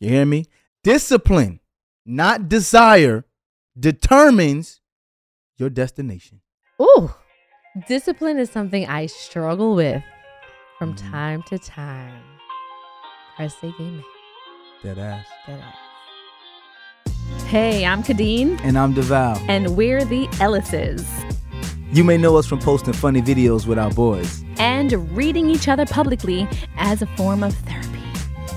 You hear me? Discipline, not desire, determines your destination. Ooh, discipline is something I struggle with from Mhm. time to time. Press a game. Dead ass. Dead ass. Hey, I'm Khadeen, And I'm Devale. and we're the Ellises. You may know us from posting funny videos with our boys. And reading each other publicly as a form of therapy.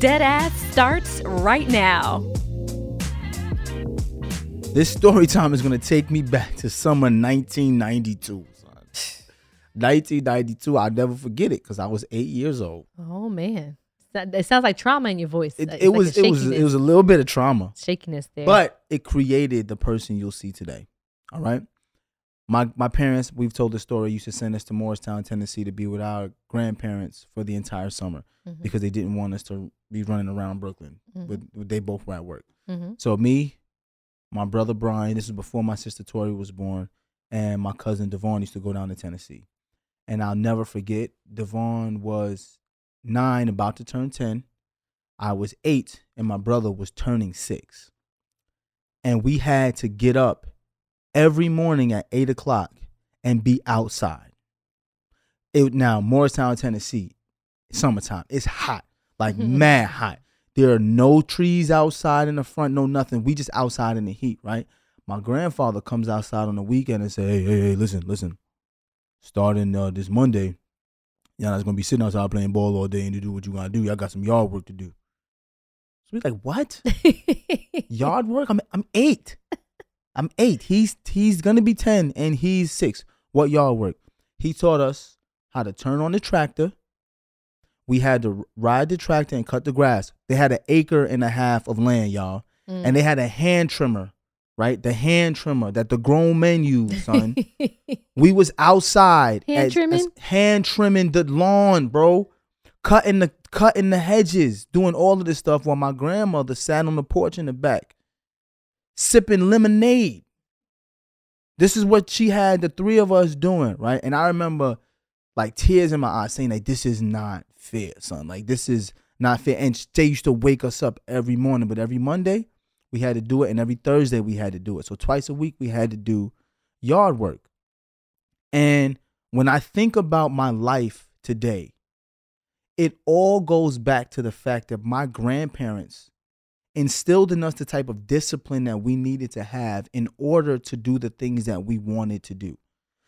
Dead ass starts right now. This story time is gonna take me back to summer 1992. 1992, I'll never forget it because I was eight years old. Oh man, That- it sounds like trauma in your voice. It, it was a it was it was a little bit of trauma. shakiness there. but it created the person you'll see today. All right. My my parents, we've told the story, used to send us to Morristown, Tennessee to be with our grandparents for the entire summer Mhm. because they didn't want us to be running around Brooklyn. But they both were at work. Mhm. So me, my brother Brian, this is before my sister Tori was born, and my cousin Devon used to go down to Tennessee. And I'll never forget, Devon was nine, about to turn ten. I was eight, and my brother was turning six. And we had to get up every morning at eight o'clock and be outside. It now Morristown, Tennessee, summertime. It's hot, like mad hot. There are no trees outside in the front, no nothing. We just outside in the heat, right? My grandfather comes outside on the weekend and say, "Hey, hey, hey, listen, listen. Starting uh, this Monday, y'all not gonna be sitting outside playing ball all day and to do what you gotta do. Y'all got some yard work to do." So we're like, "What? yard work? I'm I'm eight. I'm eight. He's he's gonna be ten and he's six. What yard work? He taught us how to turn on the tractor. We had to ride the tractor and cut the grass. They had an acre and a half of land, y'all, Mm. and they had a hand trimmer, right? The hand trimmer that the grown men use, son. we was outside, Hand as- trimming? as- hand trimming the lawn, bro, cutting the cutting the hedges, doing all of this stuff while my grandmother sat on the porch in the back, sipping lemonade. This is what she had the three of us doing, right? And I remember like tears in my eyes saying like this is not fair, son. Like this is not fair. And they used to wake us up every morning, but every Monday we had to do it, and every Thursday we had to do it. So twice a week we had to do yard work. And when I think about my life today, it all goes back to the fact that my grandparents instilled in us the type of discipline that we needed to have in order to do the things that we wanted to do.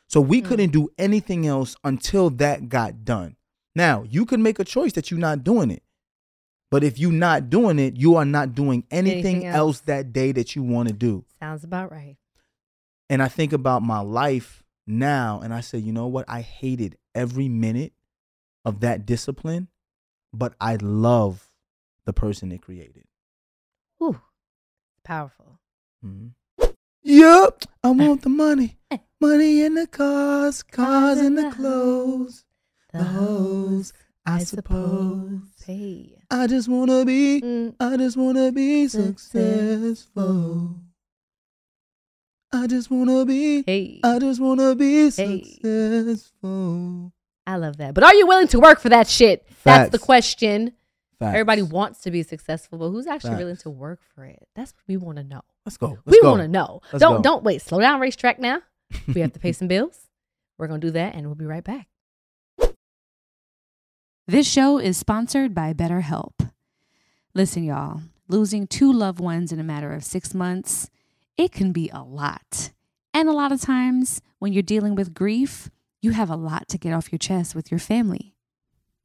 So we mm. couldn't do anything else until that got done. Now, you can make a choice that you're not doing it. But if you're not doing it, you are not doing anything, Anything else. else. that day that you want to do. Sounds about right. And I think about my life now and I say, you know what? I hated every minute of that discipline, but I love the person it created. Ooh, powerful. Mm-hmm. Yep, I want the money. Money in the cars, cars in the clothes, the hoes, I, suppose. Hey. I just wanna be. Mm, I just wanna be Successful. successful. I just wanna be. hey. I just wanna be Hey. successful. I love that. But are you willing to work for that shit? That's the question. Facts. Everybody wants to be successful, but who's actually willing to work for it? That's what we want to know. Let's go. Let's we want to know. Let's don't go. don't wait. Slow down, racetrack now. We have to pay some bills. We're gonna do that, and we'll be right back. This show is sponsored by BetterHelp. Listen, y'all, losing two loved ones in a matter of six months, it can be a lot. And a lot of times when you're dealing with grief, you have a lot to get off your chest with your family.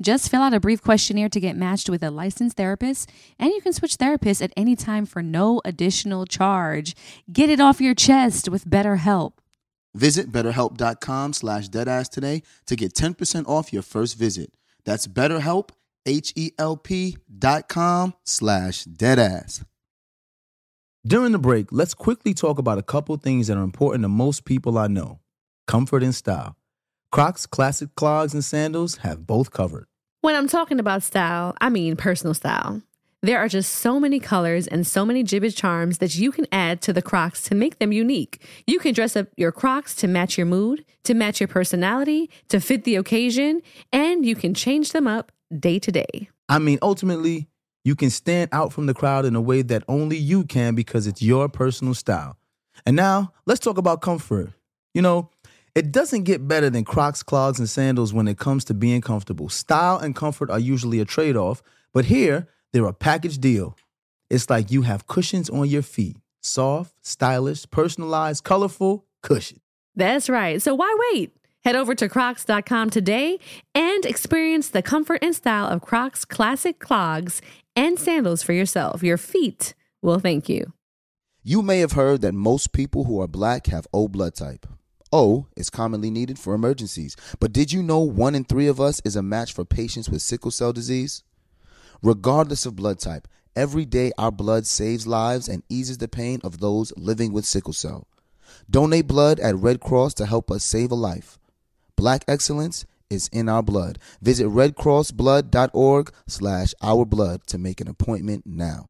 Just fill out a brief questionnaire to get matched with a licensed therapist, and you can switch therapists at any time for no additional charge. Get it off your chest with BetterHelp. Visit betterhelp.com slash deadass today to get 10% off your first visit. That's betterhelp, H-E-L-P dot com slash deadass. During the break, let's quickly talk about a couple things that are important to most people I know comfort and style. Crocs classic clogs and sandals have both covered. When I'm talking about style, I mean personal style. There are just so many colors and so many gibbet charms that you can add to the Crocs to make them unique. You can dress up your Crocs to match your mood, to match your personality, to fit the occasion, and you can change them up day to day. I mean, ultimately, you can stand out from the crowd in a way that only you can because it's your personal style. And now, let's talk about comfort. You know, it doesn't get better than Crocs, clogs, and sandals when it comes to being comfortable. Style and comfort are usually a trade off, but here, they're a package deal. It's like you have cushions on your feet soft, stylish, personalized, colorful cushion. That's right. So why wait? Head over to crocs.com today and experience the comfort and style of Crocs classic clogs and sandals for yourself. Your feet will thank you. You may have heard that most people who are black have O blood type. O is commonly needed for emergencies, but did you know one in three of us is a match for patients with sickle cell disease? Regardless of blood type, every day our blood saves lives and eases the pain of those living with sickle cell. Donate blood at Red Cross to help us save a life. Black excellence is in our blood. Visit redcrossblood.org slash ourblood to make an appointment now.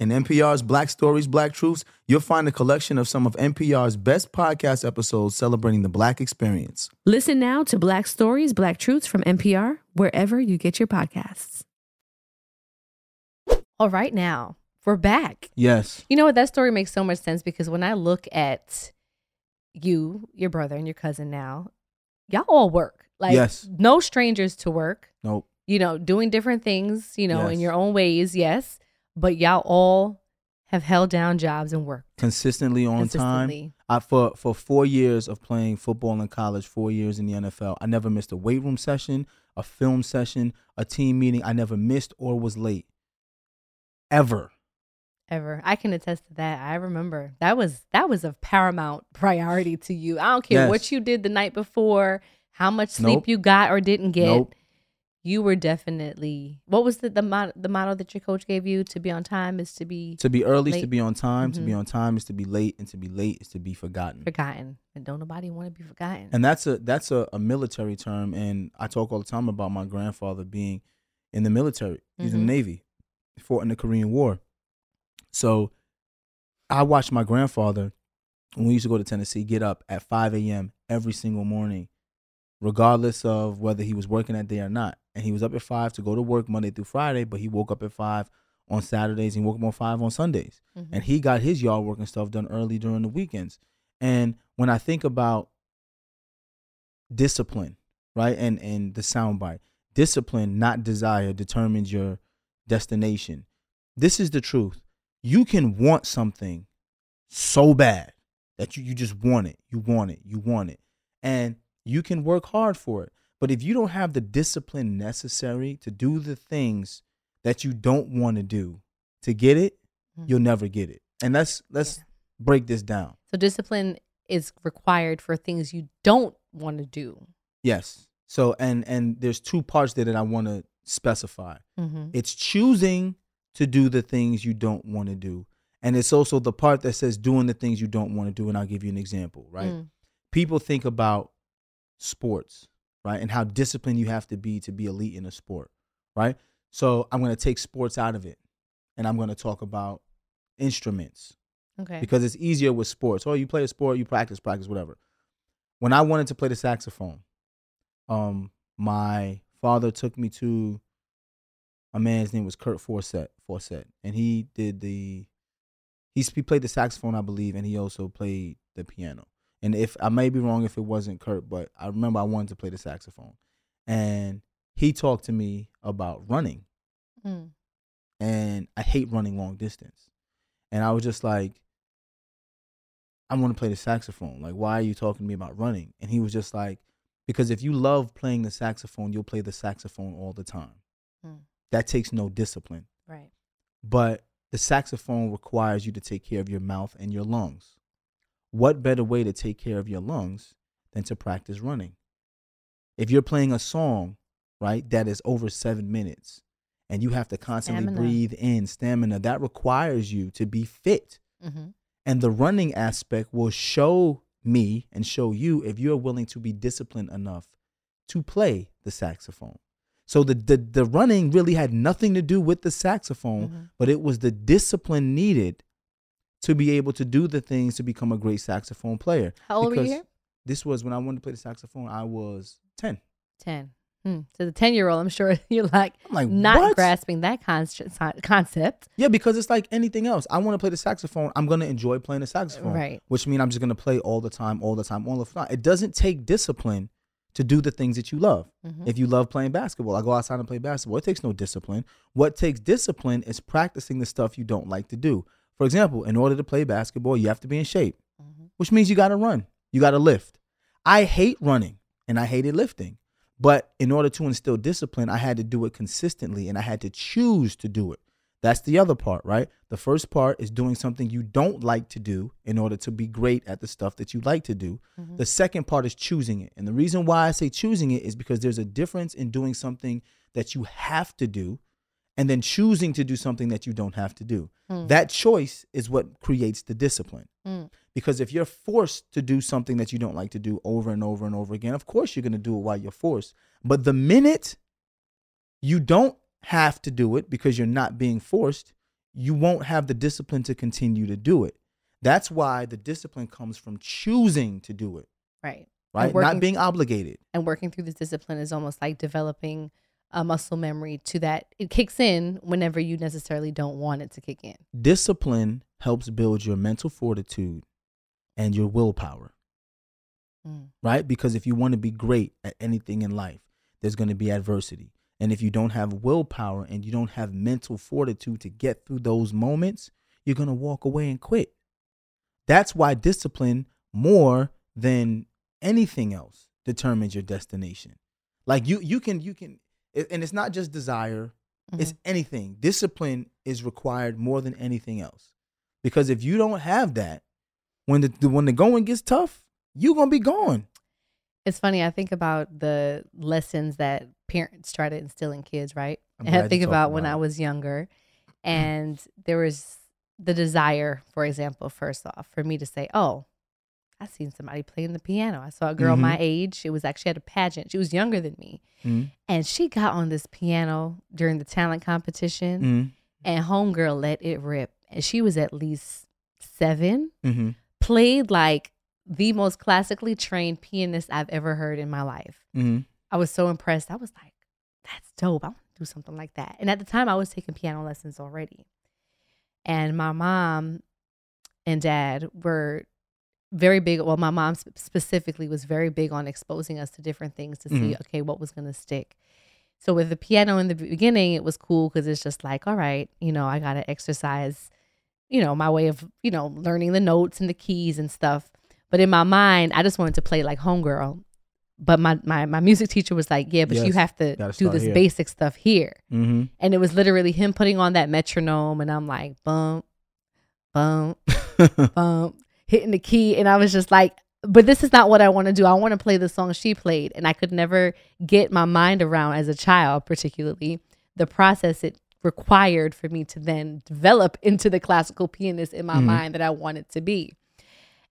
In NPR's Black Stories, Black Truths, you'll find a collection of some of NPR's best podcast episodes celebrating the black experience. Listen now to Black Stories, Black Truths from NPR, wherever you get your podcasts. All right, now we're back. Yes. You know what? That story makes so much sense because when I look at you, your brother, and your cousin now, y'all all work. Like, Yes. no strangers to work, Nope. you know, doing different things, you know, in your own ways, yes. But y'all all have held down jobs and worked Consistently on time. I for for four years of playing football in college, four years in the NFL, I never missed a weight room session, a film session, a team meeting. I never missed or was late. Ever. Ever. I can attest to that. I remember that was that was of paramount priority to you. I don't care Yes. what you did the night before, how much sleep Nope. you got or didn't get. Nope. You were definitely what was the the motto, the motto that your coach gave you to be on time is to be To be early is to be on time. To be Mhm. on time is to be late, and to be late is to be forgotten. forgotten and don't nobody want to be forgotten And that's a that's a, a military term. And I talk all the time about my grandfather being in the military. He's in Mhm. the Navy, fought in the Korean War. So I watched my grandfather when we used to go to Tennessee get up at 5 a.m. every single morning, regardless of whether he was working that day or not. And he was up at 5 to go to work Monday through Friday, but he woke up at 5 on Saturdays and woke up on 5 on Sundays Mhm. and he got his yard work and stuff done early during the weekends. And when I think about discipline, right, and and the soundbite, discipline, not desire, determines your destination. This is the truth. You can want something so bad that you, you just want it, you want it, you want it, and you can work hard for it. But if you don't have the discipline necessary to do the things that you don't want to do to get it, Mhm. you'll never get it. And let's let's Yeah. break this down. so discipline is required for things you don't want to do Yes. So and and there's two parts there that I want to specify. mm-hmm. It's choosing to do the things you don't want to do. And it's also the part that says doing the things you don't want to do. And I'll give you an example, right? Mm. People think about sports, right? And how disciplined you have to be to be elite in a sport, right? So I'm going to take sports out of it and I'm going to talk about instruments, okay because it's easier with sports. Oh, you play a sport, you practice, practice, whatever. When I wanted to play the saxophone, um, my father took me to a man's name was Kurt Forsett, Forsett, and he did the he's, he played the saxophone, I believe, and he also played the piano. And if I may be wrong if it wasn't Kurt, but I remember I wanted to play the saxophone, and he talked to me about running Mm. and I hate running long distance. And I was just like, I want to play the saxophone. Like, why are you talking to me about running? And he was just like, because if you love playing the saxophone, you'll play the saxophone all the time. Mm. That takes no discipline. right But the saxophone requires you to take care of your mouth and your lungs. What better way to take care of your lungs than to practice running? If you're playing a song, right, that is over seven minutes and you have to constantly Stamina. breathe in stamina, that requires you to be fit. mm-hmm. And the running aspect will show me and show you if you're willing to be disciplined enough to play the saxophone. So the the, the running really had nothing to do with the saxophone, Mhm. but it was the discipline needed to be able to do the things to become a great saxophone player. how old were you here This was when I wanted to play the saxophone. I was ten. 10 hmm. so the 10 year old i'm sure you're like I'm like, not what? grasping that concept concept Yeah, because it's like anything else. I want to play the saxophone. I'm gonna enjoy playing the saxophone, Right. Which means I'm just gonna play all the time, all the time, all the time. It doesn't take discipline to do the things that you love. Mhm. If you love playing basketball, I go outside and play basketball. It takes no discipline. What takes discipline is practicing the stuff you don't like to do. For example, in order to play basketball, you have to be in shape, Mhm. which means you got to run, you got to lift. I hate running and I hated lifting. But in order to instill discipline, I had to do it consistently and I had to choose to do it. That's the other part, right? The first part is doing something you don't like to do in order to be great at the stuff that you like to do. The second part is choosing it. And the reason why I say choosing it is because there's a difference in doing something that you have to do and then choosing to do something that you don't have to do. That choice is what creates the discipline. Mm. Because if you're forced to do something that you don't like to do over and over and over again, of course you're going to do it while you're forced. But the minute you don't have to do it because you're not being forced, you won't have the discipline to continue to do it. That's why the discipline comes from choosing to do it, right right? Working- Not being obligated. and working through this discipline is almost like developing a muscle memory to that it kicks in whenever you necessarily don't want it to kick in Discipline helps build your mental fortitude and your willpower, Mm. right? Because if you want to be great at anything in life, there's going to be adversity. And if you don't have willpower and you don't have mental fortitude to get through those moments, you're going to walk away and quit. That's why discipline, more than anything else, determines your destination. Like you, you can, you can, and it's not just desire, it's mm-hmm. anything. Discipline is required more than anything else. Because if you don't have that, when the when the going gets tough, you're gonna be gone. It's funny. I think about the lessons that parents try to instill in kids, right? I'm and I think talked about when about I was younger, and there was the desire, for example, first off, for me to say, "Oh, I seen somebody playing the piano. I saw a girl Mhm. my age. It was actually at a pageant. She was younger than me, Mhm. and she got on this piano during the talent competition, Mhm. and homegirl let it rip. And she was at least seven, Mhm. played like the most classically trained pianist I've ever heard in my life. Mhm. I was so impressed. I was like, that's dope. I want to do something like that. And at the time, I was taking piano lessons already. And my mom and dad were very big. Well, my mom specifically was very big on exposing us to different things to see, Mhm. okay, what was going to stick. So with the piano in the beginning, it was cool because it's just like, all right, you know, I got to exercise, you know, my way of, you know, learning the notes and the keys and stuff. But in my mind, I just wanted to play like homegirl. But my, my, my music teacher was like, yeah, but you have to do this here." basic stuff here. Mhm. And it was literally him putting on that metronome. And I'm like, bump, bump, bump, hitting the key. And I was just like, but this is not what I want to do. I want to play the song she played. And I could never get my mind around, as a child, particularly, the process it required for me to then develop into the classical pianist in my Mhm. mind that I wanted to be.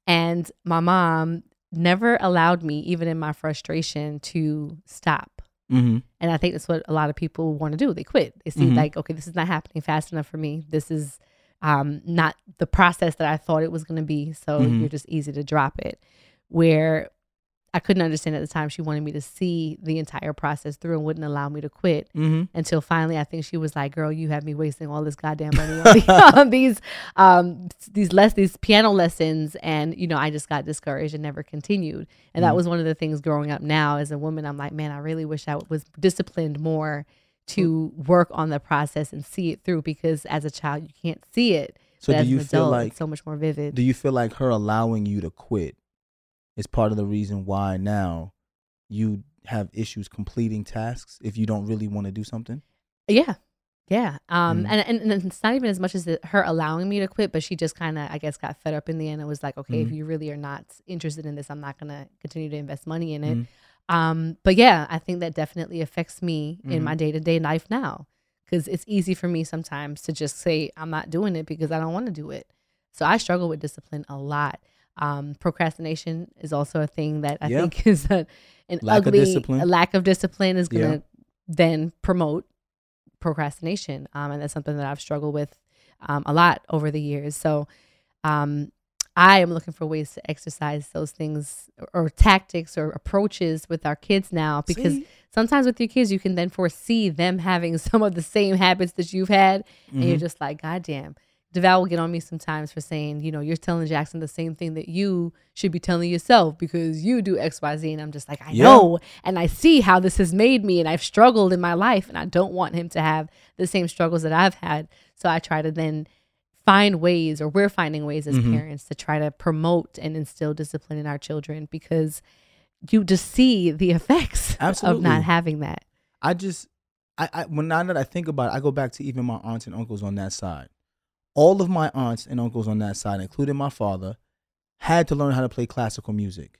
And my mom never allowed me, even in my frustration, to stop. Mhm. And I think that's what a lot of people want to do. They quit. They see Mhm. like, okay, this is not happening fast enough for me. This is um, not the process that I thought it was going to be. So Mhm. you're just easy to drop it. Where I couldn't understand at the time, she wanted me to see the entire process through and wouldn't allow me to quit Mhm. until finally I think she was like, "Girl, you have me wasting all this goddamn money on, the- on these um these less these piano lessons," and you know I just got discouraged and never continued. And that Mhm. was one of the things growing up now as a woman. I'm like, man, I really wish I was disciplined more to work on the process and see it through because as a child you can't see it. So but do you feel like so much more vivid? do you feel like her allowing you to quit is part of the reason why now you have issues completing tasks if you don't really want to do something? Yeah. Yeah. Um, Mm. and, and, and it's not even as much as it, her allowing me to quit, but she just kind of, I guess, got fed up in the end. It was like, okay, if Mhm. you really are not interested in this, I'm not going to continue to invest money in it. Mhm. Um, but yeah, I think that definitely affects me in Mhm. my day to day life now because it's easy for me sometimes to just say, I'm not doing it because I don't want to do it. So I struggle with discipline a lot. Um, procrastination is also a thing that I Yeah. think is a, an Lack of ugly discipline. a lack of discipline is going to Yeah. then promote procrastination. Um, and that's something that I've struggled with um, a lot over the years. So um, I am looking for ways to exercise those things or, or tactics or approaches with our kids now because See? sometimes with your kids, you can then foresee them having some of the same habits that you've had. And you're Mhm. just like, God damn. Devale will get on me sometimes for saying, you know, you're telling Jackson the same thing that you should be telling yourself because you do XYZ. And I'm just like, I Yeah. know. And I see how this has made me. And I've struggled in my life. And I don't want him to have the same struggles that I've had. So I try to then find ways, or we're finding ways as Mhm. parents to try to promote and instill discipline in our children because you just see the effects of not having that. I just, I, I when now that I think about it, I go back to even my aunts and uncles on that side. All of my aunts and uncles on that side, including my father, had to learn how to play classical music,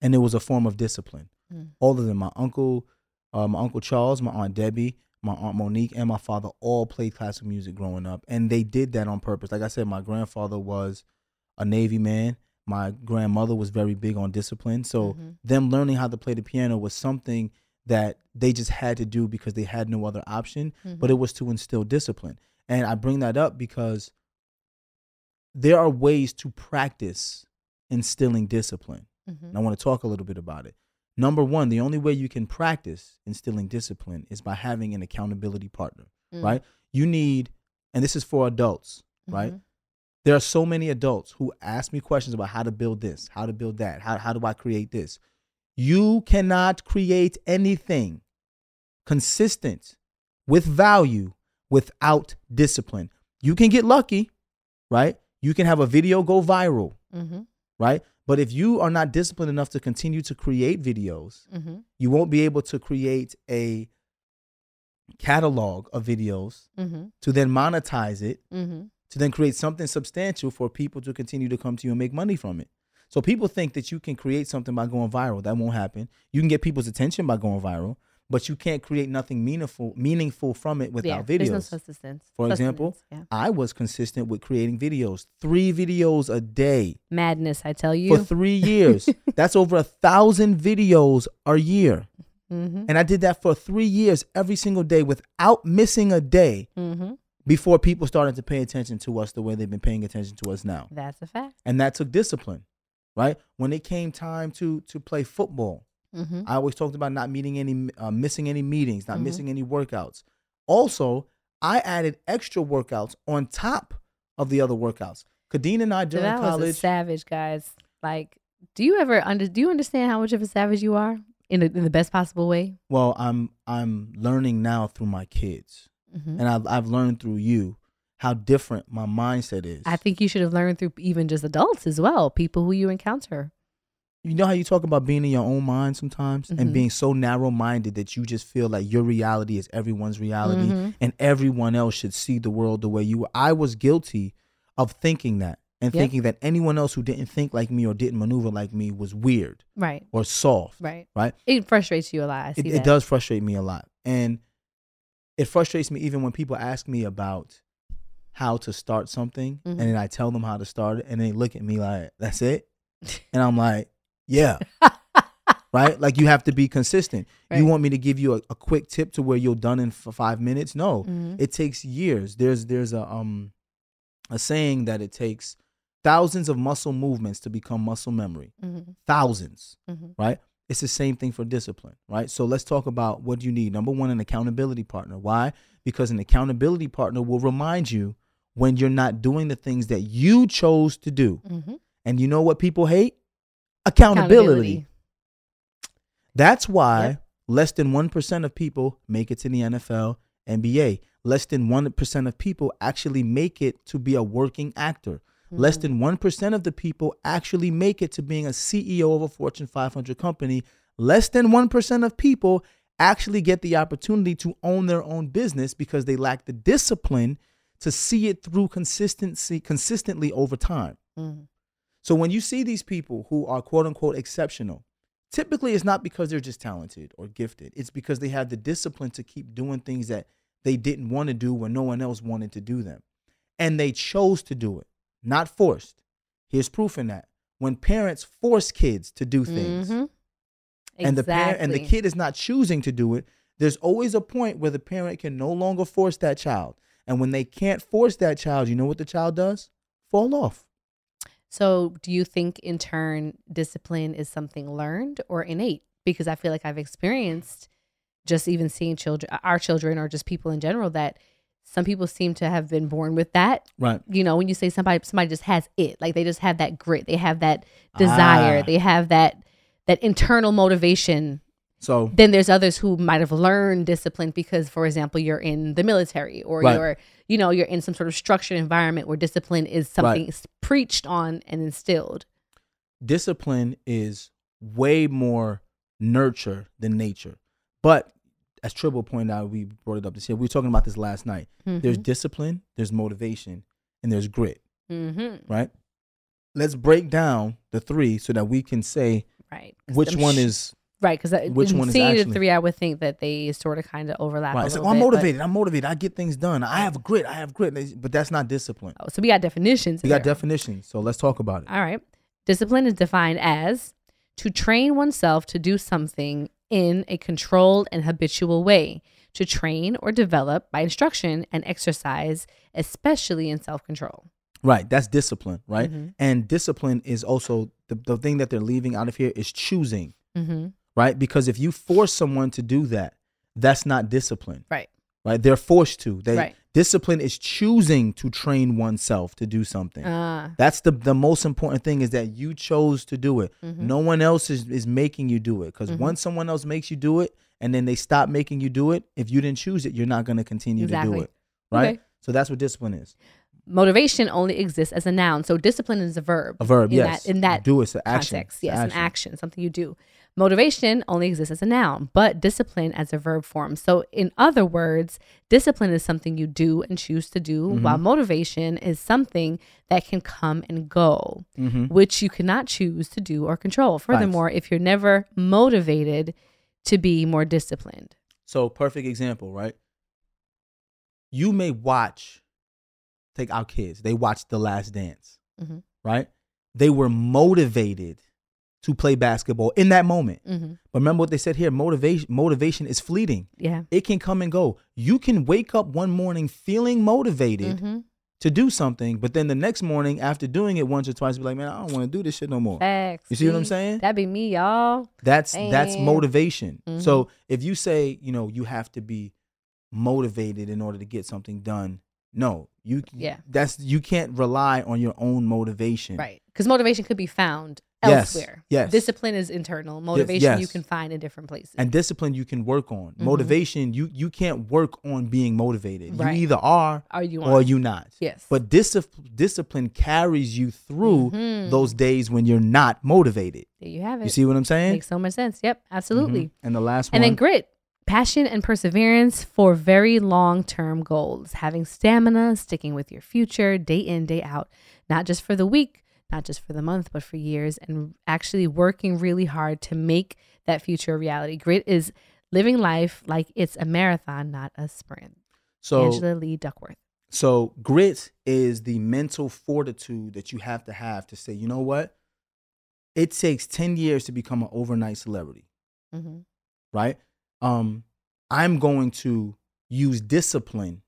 and it was a form of discipline. Mm. All of them, my uncle, uh, my uncle Charles, my aunt Debbie, my aunt Monique, and my father all played classical music growing up, and they did that on purpose. Like I said, my grandfather was a Navy man. My grandmother was very big on discipline, so Mhm. them learning how to play the piano was something that they just had to do because they had no other option, but it was to instill discipline. And I bring that up because there are ways to practice instilling discipline. Mhm. And I want to talk a little bit about it. Number one, the only way you can practice instilling discipline is by having an accountability partner, Mm. right? You need, and this is for adults, right? Mhm. There are so many adults who ask me questions about how to build this, how to build that, how, how do I create this? You cannot create anything consistent with value without discipline. You can get lucky, right? You can have a video go viral, Mhm. right? But if you are not disciplined enough to continue to create videos, Mhm. you won't be able to create a catalog of videos Mhm. to then monetize it Mhm. to then create something substantial for people to continue to come to you and make money from it. So people think that you can create something by going viral. That won't happen. You can get people's attention by going viral, but you can't create nothing meaningful meaningful from it yeah, without there's no videos. substance. For example, yeah. I was consistent with creating videos, three videos a day madness. I tell you. for three years. That's over a thousand videos a year. mm-hmm. And I did that for three years every single day without missing a day Mm-hmm. before people started to pay attention to us the way they've been paying attention to us now. That's a fact. And that took discipline, right? When it came time to to play football, Mm-hmm. I always talked about not meeting any, uh, missing any meetings, not Mhm. missing any workouts. Also, I added extra workouts on top of the other workouts. Khadeen and I during was a college, savage, guys. Like, do you ever under? Do you understand how much of a savage you are in the, in the best possible way? well, I'm I'm learning now through my kids, Mm-hmm. and I've I've learned through you how different my mindset is. I think you should have learned through even just adults as well, people who you encounter. You know how you talk about being in your own mind sometimes Mhm. and being so narrow minded that you just feel like your reality is everyone's reality Mhm. and everyone else should see the world the way you I was guilty of thinking that and Yep. thinking that anyone else who didn't think like me or didn't maneuver like me was weird Right, or soft. right, Right. It frustrates you a lot. It, it does frustrate me a lot. And it frustrates me even when people ask me about how to start something Mhm. and then I tell them how to start it and they look at me like, that's it? And I'm like, yeah. right? Like you have to be consistent. You want me to give you a, a quick tip to where you're done in for five minutes? No, Mhm. it takes years. There's there's a um a saying that it takes thousands of muscle movements to become muscle memory. Mhm. Thousands, Mhm. right? It's the same thing for discipline, right? So let's talk about what you need. Number one, an accountability partner. Why? Because an accountability partner will remind you when you're not doing the things that you chose to do. Mhm. And you know what people hate? Accountability. That's why Yep. less than 1% of people make it to the NFL, NBA. Less than 1% of people actually make it to be a working actor. Less Mhm. than 1% of the people actually make it to being a CEO of a Fortune 500 company. Less than 1% of people actually get the opportunity to own their own business because they lack the discipline to see it through consistency consistently over time. Mhm. So when you see these people who are quote unquote exceptional, typically it's not because they're just talented or gifted. It's because they have the discipline to keep doing things that they didn't want to do when no one else wanted to do them. And they chose to do it, not forced. Here's proof in that. When parents force kids to do things Mhm. and the parent and the kid is not choosing to do it, there's always a point where the parent can no longer force that child. And when they can't force that child, you know what the child does? Fall off. So, do you think in turn discipline is something learned or innate? Because I feel like I've experienced just even seeing children, our children, or just people in general, that some people seem to have been born with that. Right. You know, when you say somebody, somebody just has it, like they just have that grit, they have that desire, Ah. they have that that internal motivation. So Then there's others who might have learned discipline because, for example, you're in the military or Right. you're, you know, you're in some sort of structured environment where discipline is something s- preached on and instilled. discipline is way more nurture than nature. But as Triple pointed out, we brought it up this year. We were talking about this last night. There's discipline, there's motivation, and there's grit, mm-hmm. right? Let's break down the three so that we can say right. which one sh- is right? Because which one is actually- the three, I would think that they sort of kind of overlap. right. It's like, I'm bit, motivated. I'm motivated. I get things done. I have grit. I have grit. But that's not discipline. Oh, so we got definitions. We got definitions. So let's talk about it. All right. Discipline is defined as to train oneself to do something in a controlled and habitual way, to train or develop by instruction and exercise, especially in self control. Right. That's discipline, right? Mhm. And discipline is also the, the thing that they're leaving out of here is choosing. Mm-hmm. Right? Because if you force someone to do that, that's not discipline, Right. right? They're forced to. They Right. discipline is choosing to train oneself to do something. Uh, that's the the most important thing is that you chose to do it. Mhm. No one else is is making you do it. Because Mhm. once someone else makes you do it, and then they stop making you do it, if you didn't choose it, you're not going to continue to do it, right? Okay. So that's what discipline is. motivation only exists as a noun. So discipline is a verb. A verb, in yes. That, in that do it's an action. context. Yes, an an action, something you do. Motivation only exists as a noun, but discipline as a verb form. So, in other words, discipline is something you do and choose to do, Mhm. while motivation is something that can come and go, Mm-hmm. which you cannot choose to do or control. Furthermore, if you're never motivated to be more disciplined, So, perfect example, right? You may watch, take our kids, they watched The Last Dance, Mhm. right? They were motivated to play basketball in that moment. hmm But remember what they said here motivation, motivation is fleeting, yeah, it can come and go. You can wake up one morning feeling motivated hmm to do something, but then the next morning, after doing it once or twice, be like, man, I don't want to do this shit no more. facts. You see what I'm saying? That'd be me, y'all. That's that's motivation. Mhm. So if you say, you know, you have to be motivated in order to get something done, no, you Yeah. that's you can't rely on your own motivation. Right. Because motivation could be found Yes, elsewhere. yes. Discipline is internal. Motivation you yes. can find in different places. And discipline you can work on. Mhm. Motivation you you can't work on being motivated. Right. You either are Are you or on? you not. Yes. But discipline discipline carries you through Mhm. those days when you're not motivated. there you have it. You see what I'm saying? Makes so much sense. Yep, absolutely. Mhm. And the last one. And then grit, passion and perseverance for very long term goals. Having stamina, sticking with your future day in, day out, not just for the week, not just for the month, but for years, and actually working really hard to make that future a reality. Grit is living life like it's a marathon, not a sprint. so Angela Lee Duckworth. So grit is the mental fortitude that you have to have to say, you know what? It takes 10 years to become an overnight celebrity, mm-hmm. right? Um, I'm going to use discipline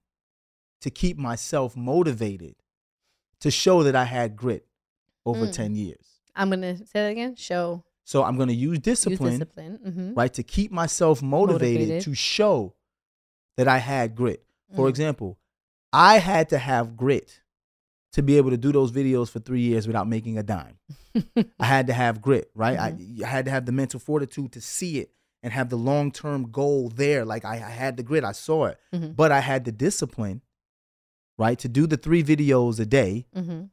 to keep myself motivated to show that I had grit over Mm. 10 years. I'm going to say that again. Show, So I'm going to use use discipline, discipline. hmm right, to keep myself motivated, Motivated. to show that I had grit. For Mm. example, I had to have grit to be able to do those videos for three years without making a dime. I had to have grit, right? I, I had to have the mental fortitude to see it and have the long term goal there. Like I, I had the grit, I saw it, Mhm. but I had the discipline, right, to do the three videos a day, hmm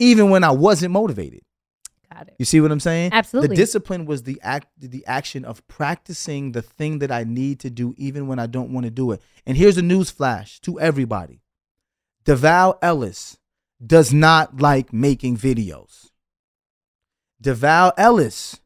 even when I wasn't motivated. Got it. You see what I'm saying? Absolutely. The discipline was the act, the action of practicing the thing that I need to do, even when I don't want to do it. And here's a news flash to everybody: Devale Ellis does not like making videos. Devale Ellis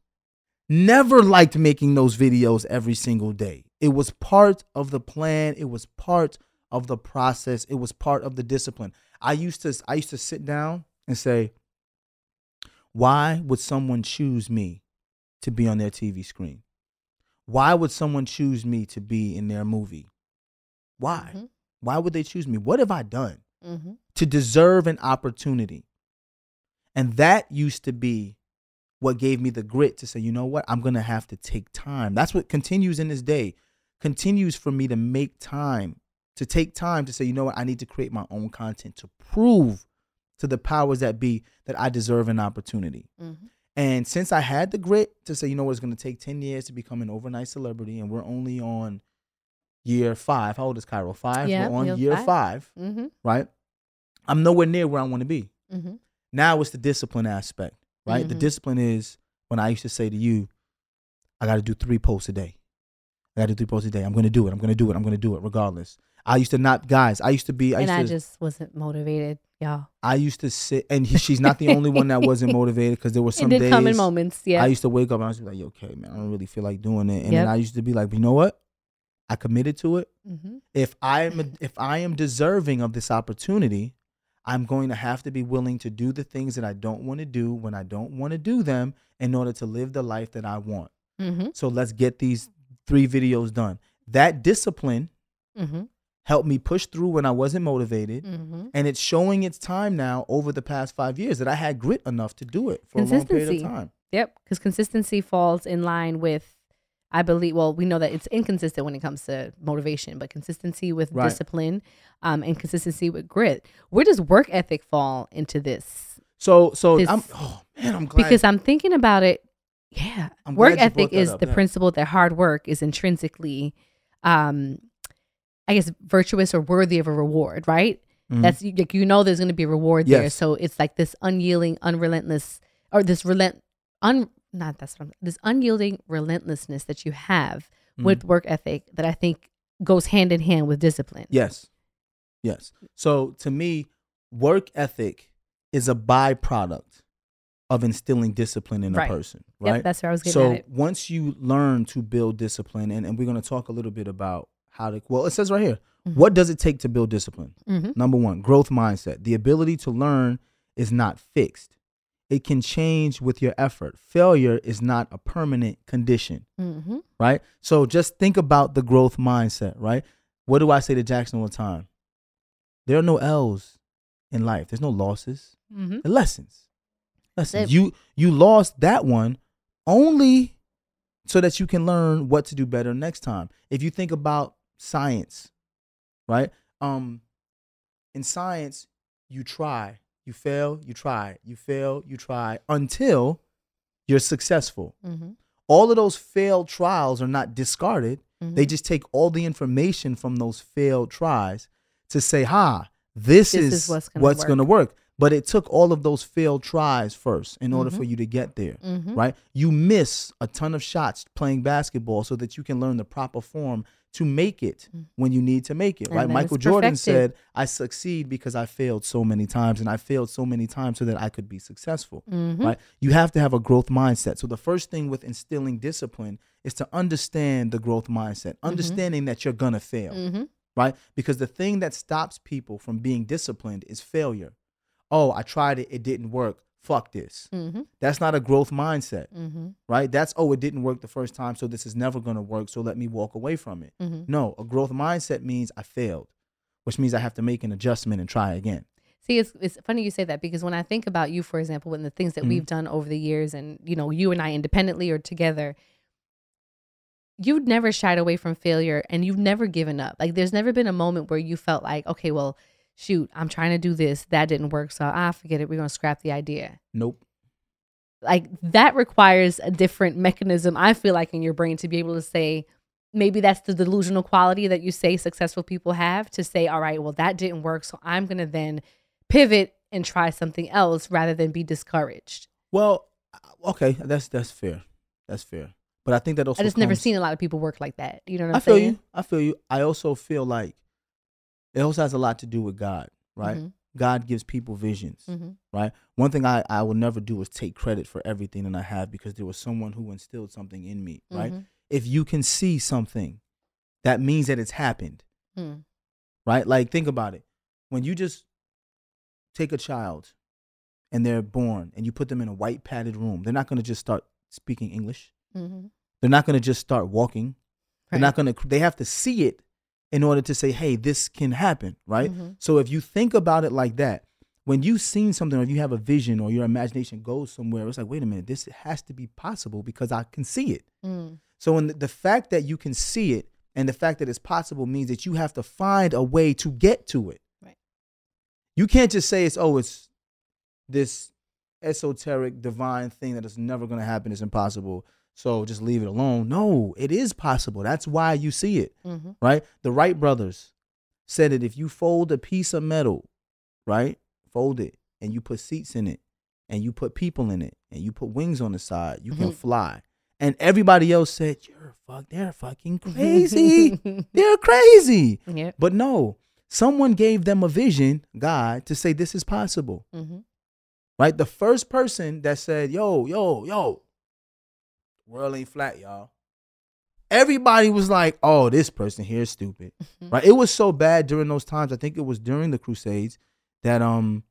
never liked making those videos every single day. It was part of the plan. It was part of the process. It was part of the discipline. I used to I used to sit down and say, why would someone choose me to be on their TV screen? Why would someone choose me to be in their movie? Why? Mhm. Why would they choose me? What have I done hmm to deserve an opportunity? And that used to be what gave me the grit to say, you know what? I'm going to have to take time. That's what continues in this day. Continues for me to make time, to take time to say, you know what? I need to create my own content to prove to the powers that be that I deserve an opportunity. hmm And since I had the grit to say, you know what, it's going to take 10 years to become an overnight celebrity, and we're only on year five. How old is Cairo? Five? Yeah, we're on year year five. five, hmm right? I'm nowhere near where I want to be. hmm Now it's the discipline aspect, right? The Mhm. discipline is when I used to say to you, I got to do three posts a day. I got to do three posts a day. I'm going to do it. I'm going to do it. I'm going to do it regardless. I used to not, guys, I used to be, I And I to, just wasn't motivated, y'all. I used to sit, and he, she's not the only one that wasn't motivated because there were some it did days. come in moments. Yeah. I used to wake up and I was like, okay, man, I don't really feel like doing it. And Yep. then I used to be like, you know what? I committed to it. hmm If I am if I am deserving of this opportunity, I'm going to have to be willing to do the things that I don't want to do when I don't want to do them in order to live the life that I want. hmm So let's get these three videos done. That discipline hmm helped me push through when I wasn't motivated. hmm And it's showing its time now over the past five years that I had grit enough to do it for a long period of time. Yep. Because consistency falls in line with, I believe, well, we know that it's inconsistent when it comes to motivation, but consistency with Right. discipline um, and consistency with grit. Where does work ethic fall into this? So so This- I'm oh man, I'm glad Because I'm thinking about it. Yeah. I'm work ethic is up, the yeah. principle that hard work is intrinsically, um, I guess, virtuous or worthy of a reward, right? Mhm. That's like you know there's going to be a reward there. So it's like this unyielding, unrelentless, or this relent, un not that's what I'm this unyielding relentlessness that you have Mm. with work ethic that I think goes hand in hand with discipline. Yes. Yes. So to me, work ethic is a byproduct of instilling discipline in Right. a person, Yep, right? that's where I was getting so once you learn to build discipline, and, and we're going to talk a little bit about how to, well, it says right here, Mhm. what does it take to build discipline? Mm-hmm. Number one, growth mindset. The ability to learn is not fixed, it can change with your effort. Failure is not a permanent condition Mm-hmm. right? So just think about the growth mindset, right? What do I say to Jackson all the time? There are no L's in life. There's no losses. Mm-hmm. They're lessons. Lessons. You you lost that one only so that you can learn what to do better next time. If you think about science, right? Um in science, you try, you fail, you try, you fail, you try until you're successful Mm-hmm. all of those failed trials are not discarded. Mm-hmm. They just take all the information from those failed tries to say, ha, this, This is, is what's what's gonna going to work. But it took all of those failed tries first in order Mhm. for you to get there, Mhm. right? You miss a ton of shots playing basketball so that you can learn the proper form to make it when you need to make it, Mm. And right? Michael Jordan said, I succeed because I failed so many times, and I failed so many times so that I could be successful Mhm. right? You have to have a growth mindset. So the first thing with instilling discipline is to understand the growth mindset, understanding that you're gonna fail, Mhm. right? Because the thing that stops people from being disciplined is failure. Oh, I tried it, it didn't work. Fuck this. Mhm. That's not a growth mindset, Mhm. right? That's oh, it didn't work the first time, so this is never gonna work. So let me walk away from it. Mhm. No, a growth mindset means I failed, which means I have to make an adjustment and try again. See, it's it's funny you say that because when I think about you, for example, when the things that we've done over the years, and you know, you and I independently or together, you've never shied away from failure, and you've never given up. Like, there's never been a moment where you felt like, okay, well, shoot, I'm trying to do this, that didn't work, so ah, forget it, we're gonna scrap the idea. Nope. Like that requires a different mechanism. I feel like in your brain to be able to say. Maybe that's the delusional quality that you say successful people have to say, all right, well, that didn't work. So I'm going to then pivot and try something else rather than be discouraged. Well, okay, that's that's fair. That's fair. But I think that also I just never seen a lot of people work like that. You know what I'm saying? I feel saying? you. I feel you. I also feel like it also has a lot to do with God, right? Mhm. God gives people visions, Mhm. right? One thing I, I will never do is take credit for everything that I have because there was someone who instilled something in me, right? Mhm. If you can see something, that means that it's happened, Mm. right? Like think about it. When you just take a child and they're born and you put them in a white padded room, they're not going to just start speaking English. Mhm. They're not going to just start walking. They're not going to, they have to see it in order to say, hey, this can happen, right? Mhm. So if you think about it like that, when you've seen something or if you have a vision or your imagination goes somewhere, it's like, wait a minute, this has to be possible because I can see it. Mm. So in the, the fact that you can see it and the fact that it's possible means that you have to find a way to get to it. Right. You can't just say it's, oh, it's this esoteric divine thing that is never going to happen. It's impossible. So just leave it alone. No, it is possible. That's why you see it Mhm. right? The Wright brothers said that if you fold a piece of metal, right, fold it, and you put seats in it, and you put people in it, and you put wings on the side, you can Mhm. fly. And everybody else said, "You're fuck, they're fucking crazy. they're crazy." Yeah. But no, someone gave them a vision, God, to say this is possible. Mhm. Right? The first person that said, "Yo, yo, yo, world ain't flat, y'all." Everybody was like, "Oh, this person here is stupid." Mhm. Right? It was so bad during those times. I think it was during the Crusades that um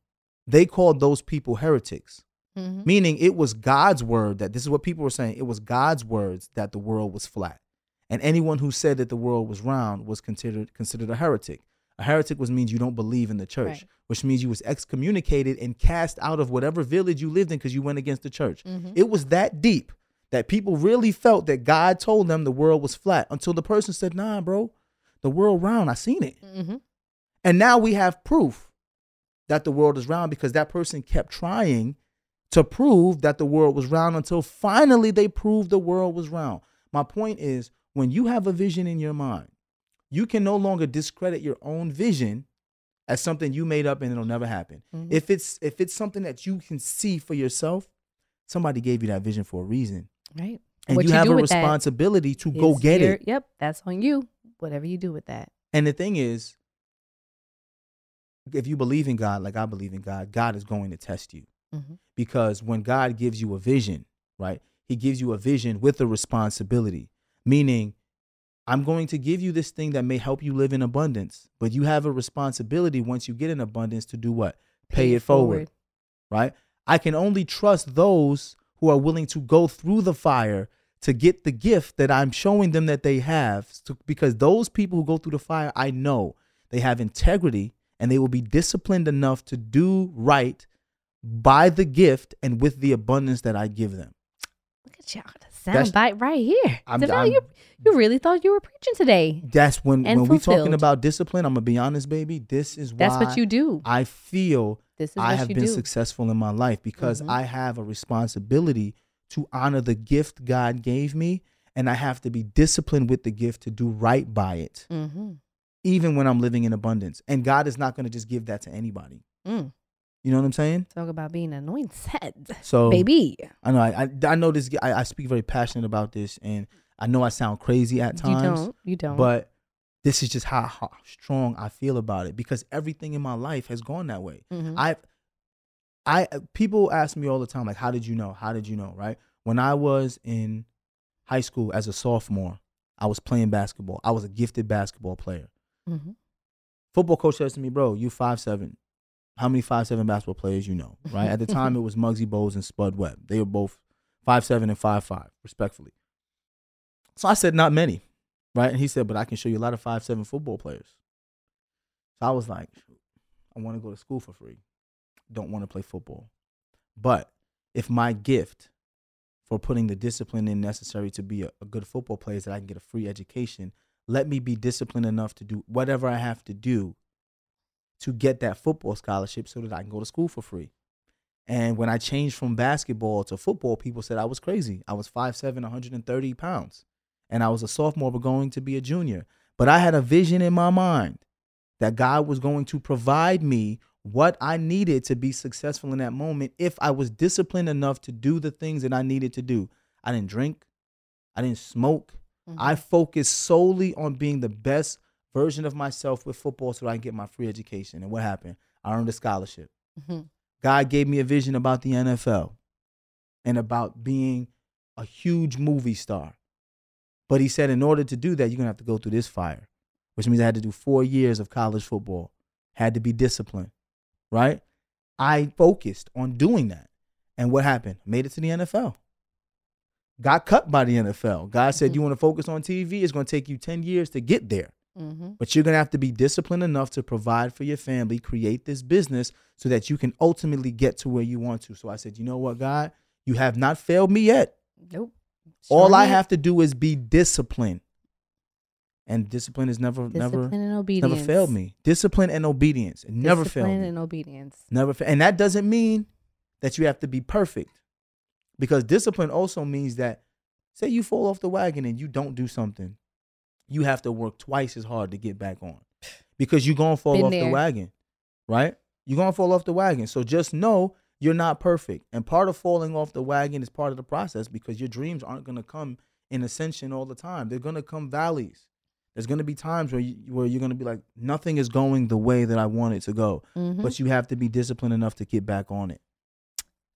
they called those people heretics. Mhm. Meaning it was God's word that this is what people were saying. It was God's words that the world was flat. And anyone who said that the world was round was considered considered a heretic. A heretic was means you don't believe in the church, Right. which means you was excommunicated and cast out of whatever village you lived in because you went against the church. Mhm. It was that deep that people really felt that God told them the world was flat until the person said, "Nah, bro, the world round. I seen it." Mhm. And now we have proof that the world is round because that person kept trying to prove that the world was round until finally they proved the world was round. My point is when you have a vision in your mind, you can no longer discredit your own vision as something you made up and it'll never happen. Mhm. If it's if it's something that you can see for yourself, somebody gave you that vision for a reason. Right. And What you you have a responsibility to go get your- it. Yep. That's on you. Whatever you do with that. And the thing is, if you believe in God, like I believe in God, God is going to test you. Mhm. Because when God gives you a vision, right, He gives you a vision with a responsibility, meaning, I'm going to give you this thing that may help you live in abundance, but you have a responsibility once you get in abundance to do what? Pay, it forward, right? I can only trust those who are willing to go through the fire to get the gift that I'm showing them that they have. So- because those people who go through the fire, I know they have integrity and they will be disciplined enough to do right by the gift and with the abundance that I give them. Look at y'all. Sound bite right here. I'm- I'm- you, you really thought you were preaching today. That's when when we talking about discipline, I'm gonna be honest, baby. This is why That's what you do. I feel This is I have been do. successful in my life because Mhm. I have a responsibility to honor the gift God gave me, and I have to be disciplined with the gift to do right by it, Mm-hmm. even when I'm living in abundance. And God is not going to just give that to anybody. Mm. You know what I'm saying? Talk about being anointed, So baby. I know I, I, I know this. I, I speak very passionate about this, and I know I sound crazy at times. You don't. You don't. But this is just how, how strong I feel about it because everything in my life has gone that way. Mhm. I, I people ask me all the time like, how did you know? How did you know? Right? When I was in high school as a sophomore, I was playing basketball. I was a gifted basketball player. Mhm. Football coach says to me, "Bro, you five seven. How many five seven basketball players you know?" Right? At the time, it was Muggsy Bogues and Spud Webb. They were both five seven and five five, respectfully. So I said, "Not many." Right? And he said, "But I can show you a lot of five seven football players." So I was like, "I want to go to school for free. Don't want to play football." But if my gift for putting the discipline in necessary to be a, a good football player is that I can get a free education, let me be disciplined enough to do whatever I have to do to get that football scholarship so that I can go to school for free. And when I changed from basketball to football, people said I was crazy. I was 5'7, 130 pounds. And I was a sophomore, but going to be a junior. But I had a vision in my mind that God was going to provide me what I needed to be successful in that moment if I was disciplined enough to do the things that I needed to do. I didn't drink, I didn't smoke. Mhm. I focused solely on being the best version of myself with football so that I can get my free education. And what happened? I earned a scholarship. Mhm. God gave me a vision about the NFL and about being a huge movie star. But he said, in order to do that, you're going to have to go through this fire, which means I had to do four years of college football, had to be disciplined, right? I focused on doing that. And what happened? Made it to the NFL. Got cut by the NFL. God said, Mhm. You want to focus on TV? It's going to take you 10 years to get there. Mhm. But you're going to have to be disciplined enough to provide for your family, create this business so that you can ultimately get to where you want to. So I said, you know what, God? You have not failed me yet. Nope. All I have to do is be disciplined. And discipline has never, discipline never, never failed me. Discipline and obedience. It never failed Discipline me. and obedience. Never fa- and that doesn't mean that you have to be perfect. Because discipline also means that say you fall off the wagon and you don't do something, you have to work twice as hard to get back on. Because you're gonna fall Been off the wagon. Right? You're gonna fall off the wagon. So just know you're not perfect. And part of falling off the wagon is part of the process because your dreams aren't gonna come in ascension all the time. They're gonna come valleys. There's gonna be times where you, where you're gonna be like, nothing is going the way that I want it to go Mhm. but you have to be disciplined enough to get back on it.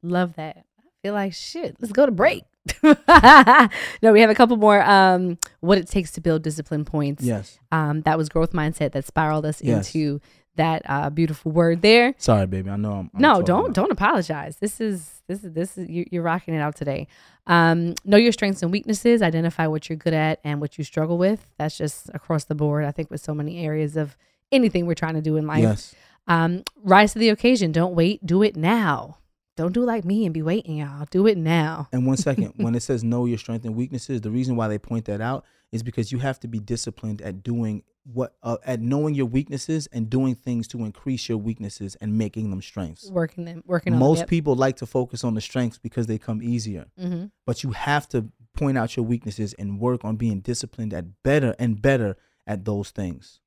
Love that. I feel like shit. Let's go to break. no, we have a couple more. Um, what it takes to build discipline points. Yes. Um, that was growth mindset that spiraled us Yes. into that uh, beautiful word there. Sorry, baby. I know I'm. I'm no, don't now. don't apologize. This is this is this is you, you're rocking it out today. Um, know your strengths and weaknesses. Identify what you're good at and what you struggle with. That's just across the board. I think with so many areas of anything we're trying to do in life. Yes. Um, rise to the occasion. Don't wait. Do it now. Don't do like me and be waiting, y'all. Do it now. And one second, when it says know your strengths and weaknesses, the reason why they point that out is because you have to be disciplined at doing what, uh, at knowing your weaknesses and doing things to increase your weaknesses and making them strengths. Working them. Working on. Most yep. people like to focus on the strengths because they come easier, Mm-hmm. but you have to point out your weaknesses and work on being disciplined at better and better at those things.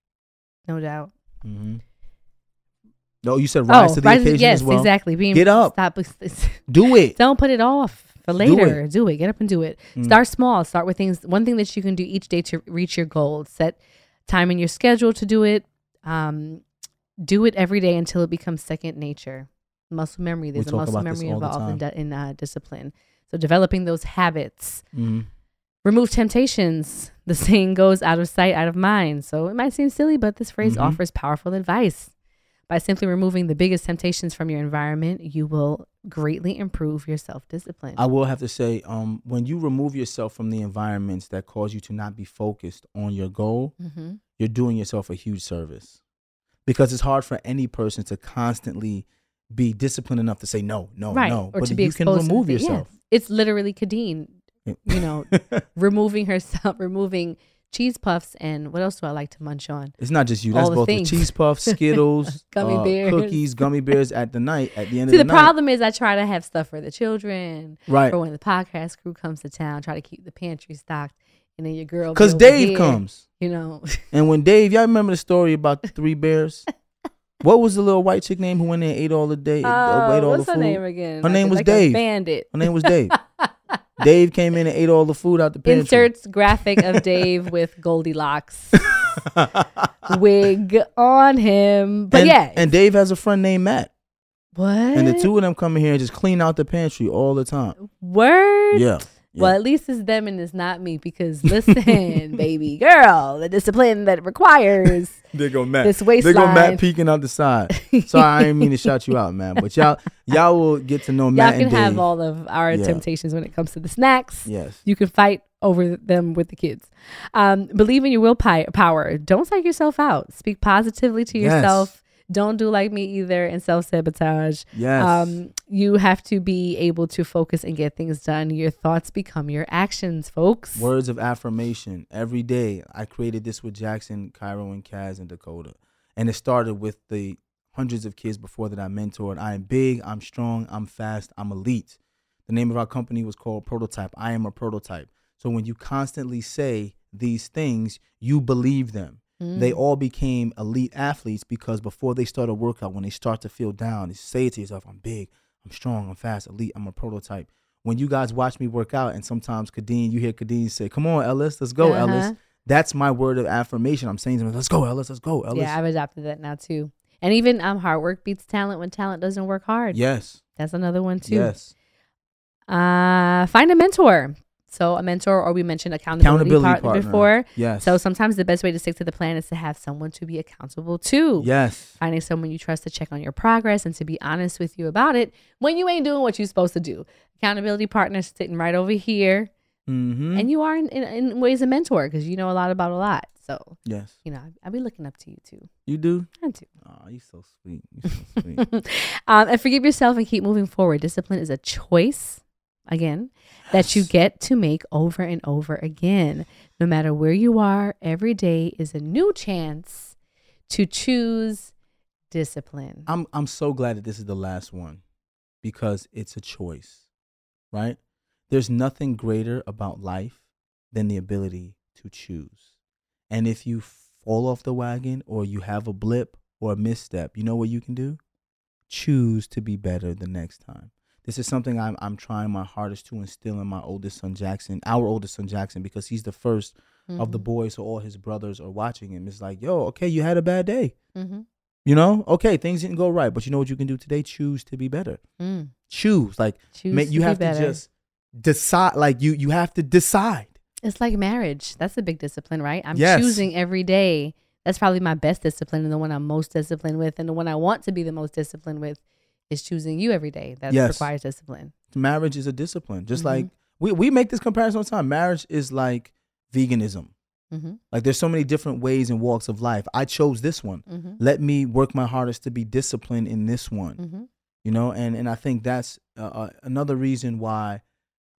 No doubt. Mm-hmm. No, you said rise to the rise- occasion yes, as well. exactly. Being Get up. Stop. Do it. Don't put it off for Do later. it. Do it. Get up and do it. Mm. Start small. Start with things. One thing that you can do each day to reach your goal. Set time in your schedule to do it. Um, do it every day until it becomes second nature. Muscle memory. There's a talk muscle memory involved in, in uh, discipline. So developing those habits. Mhm. Remove temptations. The saying goes out of sight, out of mind. So it might seem silly, but this phrase Mhm. offers powerful advice. By simply removing the biggest temptations from your environment, you will greatly improve your self discipline. I will have to say, um, when you remove yourself from the environments that cause you to not be focused on your goal, hmm you're doing yourself a huge service. Because it's hard for any person to constantly be disciplined enough to say no, no, right. no. Or but to be you can remove the thing. Yeah. yourself. It's literally Khadeen, you know, removing herself, removing cheese puffs, and what else do I like to munch on? It's not just you. All That's both things. the cheese puffs, Skittles, Gummy uh, bears. cookies, gummy bears at the night. At the end See, of the day. See the, night, problem is I try to have stuff for the children, right? for when the podcast crew comes to town, try to keep the pantry stocked, and then your girl. Because Dave here, comes, You know, and when Dave, y'all remember the story about the three bears? what was the little white chick name who went in and ate all the day, Uh, ate all what's the her food? name again? Her name was like Dave. Bandit. Her name was Dave. Dave came in and ate all the food out the pantry. Inserts graphic of Dave with Goldilocks wig on him. But and, yeah, and Dave has a friend named Matt, what? and the two of them come in here and just clean out the pantry all the time. Word. Yeah. yeah. Well, at least it's them and it's not me because listen, baby girl, the discipline that it requires There go Matt. this There waistline. go Matt peeking out the side. Sorry, I didn't mean to shout you out, man. But y'all, y'all will get to know Y'all Matt can and Dave. have all of our Yeah. temptations when it comes to the snacks. yes. You can fight over them with the kids. Um, believe in your willpower. Don't psych yourself out. Speak positively to Yes. yourself. Don't do like me either and self sabotage. Yes. Um, you have to be able to focus and get things done. Your thoughts become your actions, folks. Words of affirmation every day. I created this with Jackson, Cairo, and Kaz and Dakota, and it started with the hundreds of kids before that I mentored. I am big. I'm strong. I'm fast. I'm elite. The name of our company was called Prototype. I am a prototype. So when you constantly say these things, you believe them. Mm. They all became elite athletes because before they start a workout, when they start to feel down, they say to yourself, I'm big, I'm strong, I'm fast, elite, I'm a prototype. When you guys watch me work out, and sometimes Khadeen, you hear Khadeen say, Come on, Ellis, let's go, Uh-huh. Ellis. That's my word of affirmation. I'm saying to them, Let's go, Ellis, let's go, Ellis. Yeah, I've adopted that now too. And even um, hard work beats talent when talent doesn't work hard. yes. That's another one too. Yes. Uh, find a mentor. So a mentor, or we mentioned accountability, Accountability partner, partner. before. Yes. So sometimes the best way to stick to the plan is to have someone to be accountable to. yes. Finding someone you trust to check on your progress and to be honest with you about it when you ain't doing what you're supposed to do. Accountability partner sitting right over here, Mm-hmm. and you are in, in, in ways a mentor because you know a lot about a lot. So yes. you know I, I'll be looking up to you too. You do? I do. Oh, you so sweet. You so sweet. um, and forgive yourself and keep moving forward. Discipline is a choice, again, that you get to make over and over again. No matter where you are, every day is a new chance to choose discipline. I'm I'm so glad that this is the last one because it's a choice, right? There's nothing greater about life than the ability to choose. And if you fall off the wagon or you have a blip or a misstep, you know what you can do? Choose to be better the next time. This is something I'm I'm trying my hardest to instill in my oldest son Jackson, our oldest son Jackson, because he's the 1st of the Mhm. boys, so all his brothers are watching him. It's like, yo, okay, you had a bad day. Mhm. You know, okay, things didn't go right, but you know what you can do today? Choose to be better. Mm. Choose, like, Choose you to be have to just decide. Like, you you have to decide. It's like marriage. That's a big discipline, right? I'm Yes. choosing every day. That's probably my best discipline and the one I'm most disciplined with. And the one I want to be the most disciplined with is choosing you every day. That Yes. requires discipline. Marriage is a discipline, just Mhm. like we we make this comparison all the time. Marriage is like veganism. Mm-hmm. Like, there's so many different ways and walks of life. I chose this one. Mm-hmm. Let me work my hardest to be disciplined in this one. Mm-hmm. you know and and i think that's uh, uh, another reason why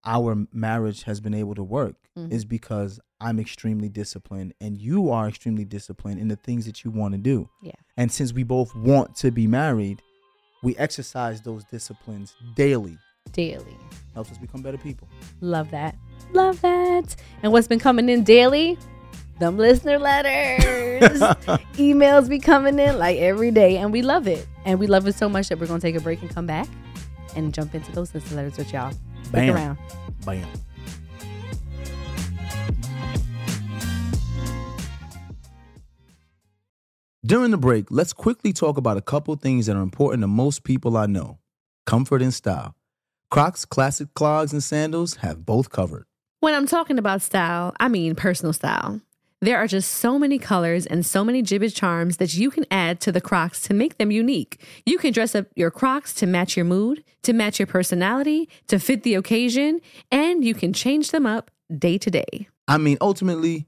our marriage has been able to work Mhm. is because i'm extremely disciplined and you are extremely disciplined in the things that you want to do Yeah. and since we both want to be married we exercise those disciplines daily Daily. helps us become better people Love that. Love that. And what's been coming in daily? them listener letters, emails be coming in like every day, and we love it. And we love it so much that we're gonna take a break and come back and jump into those listener letters with y'all. Stick around. Bam. During the break, let's quickly talk about a couple things that are important to most people I know comfort and style. Crocs classic clogs and sandals have both covered. When I'm talking about style, I mean personal style. There are just so many colors and so many Jibbitz charms that you can add to the Crocs to make them unique. You can dress up your Crocs to match your mood, to match your personality, to fit the occasion, and you can change them up day to day. I mean, ultimately,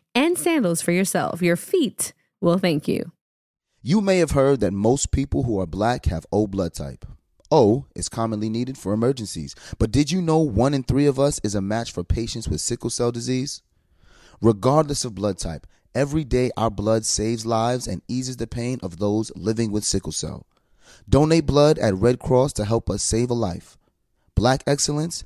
and sandals for yourself. Your feet will thank you. You may have heard that most people who are black have O blood type. O is commonly needed for emergencies, but did you know one in three of us is a match for patients with sickle cell disease? Regardless of blood type, every day our blood saves lives and eases the pain of those living with sickle cell. Donate blood at Red Cross to help us save a life. Black excellence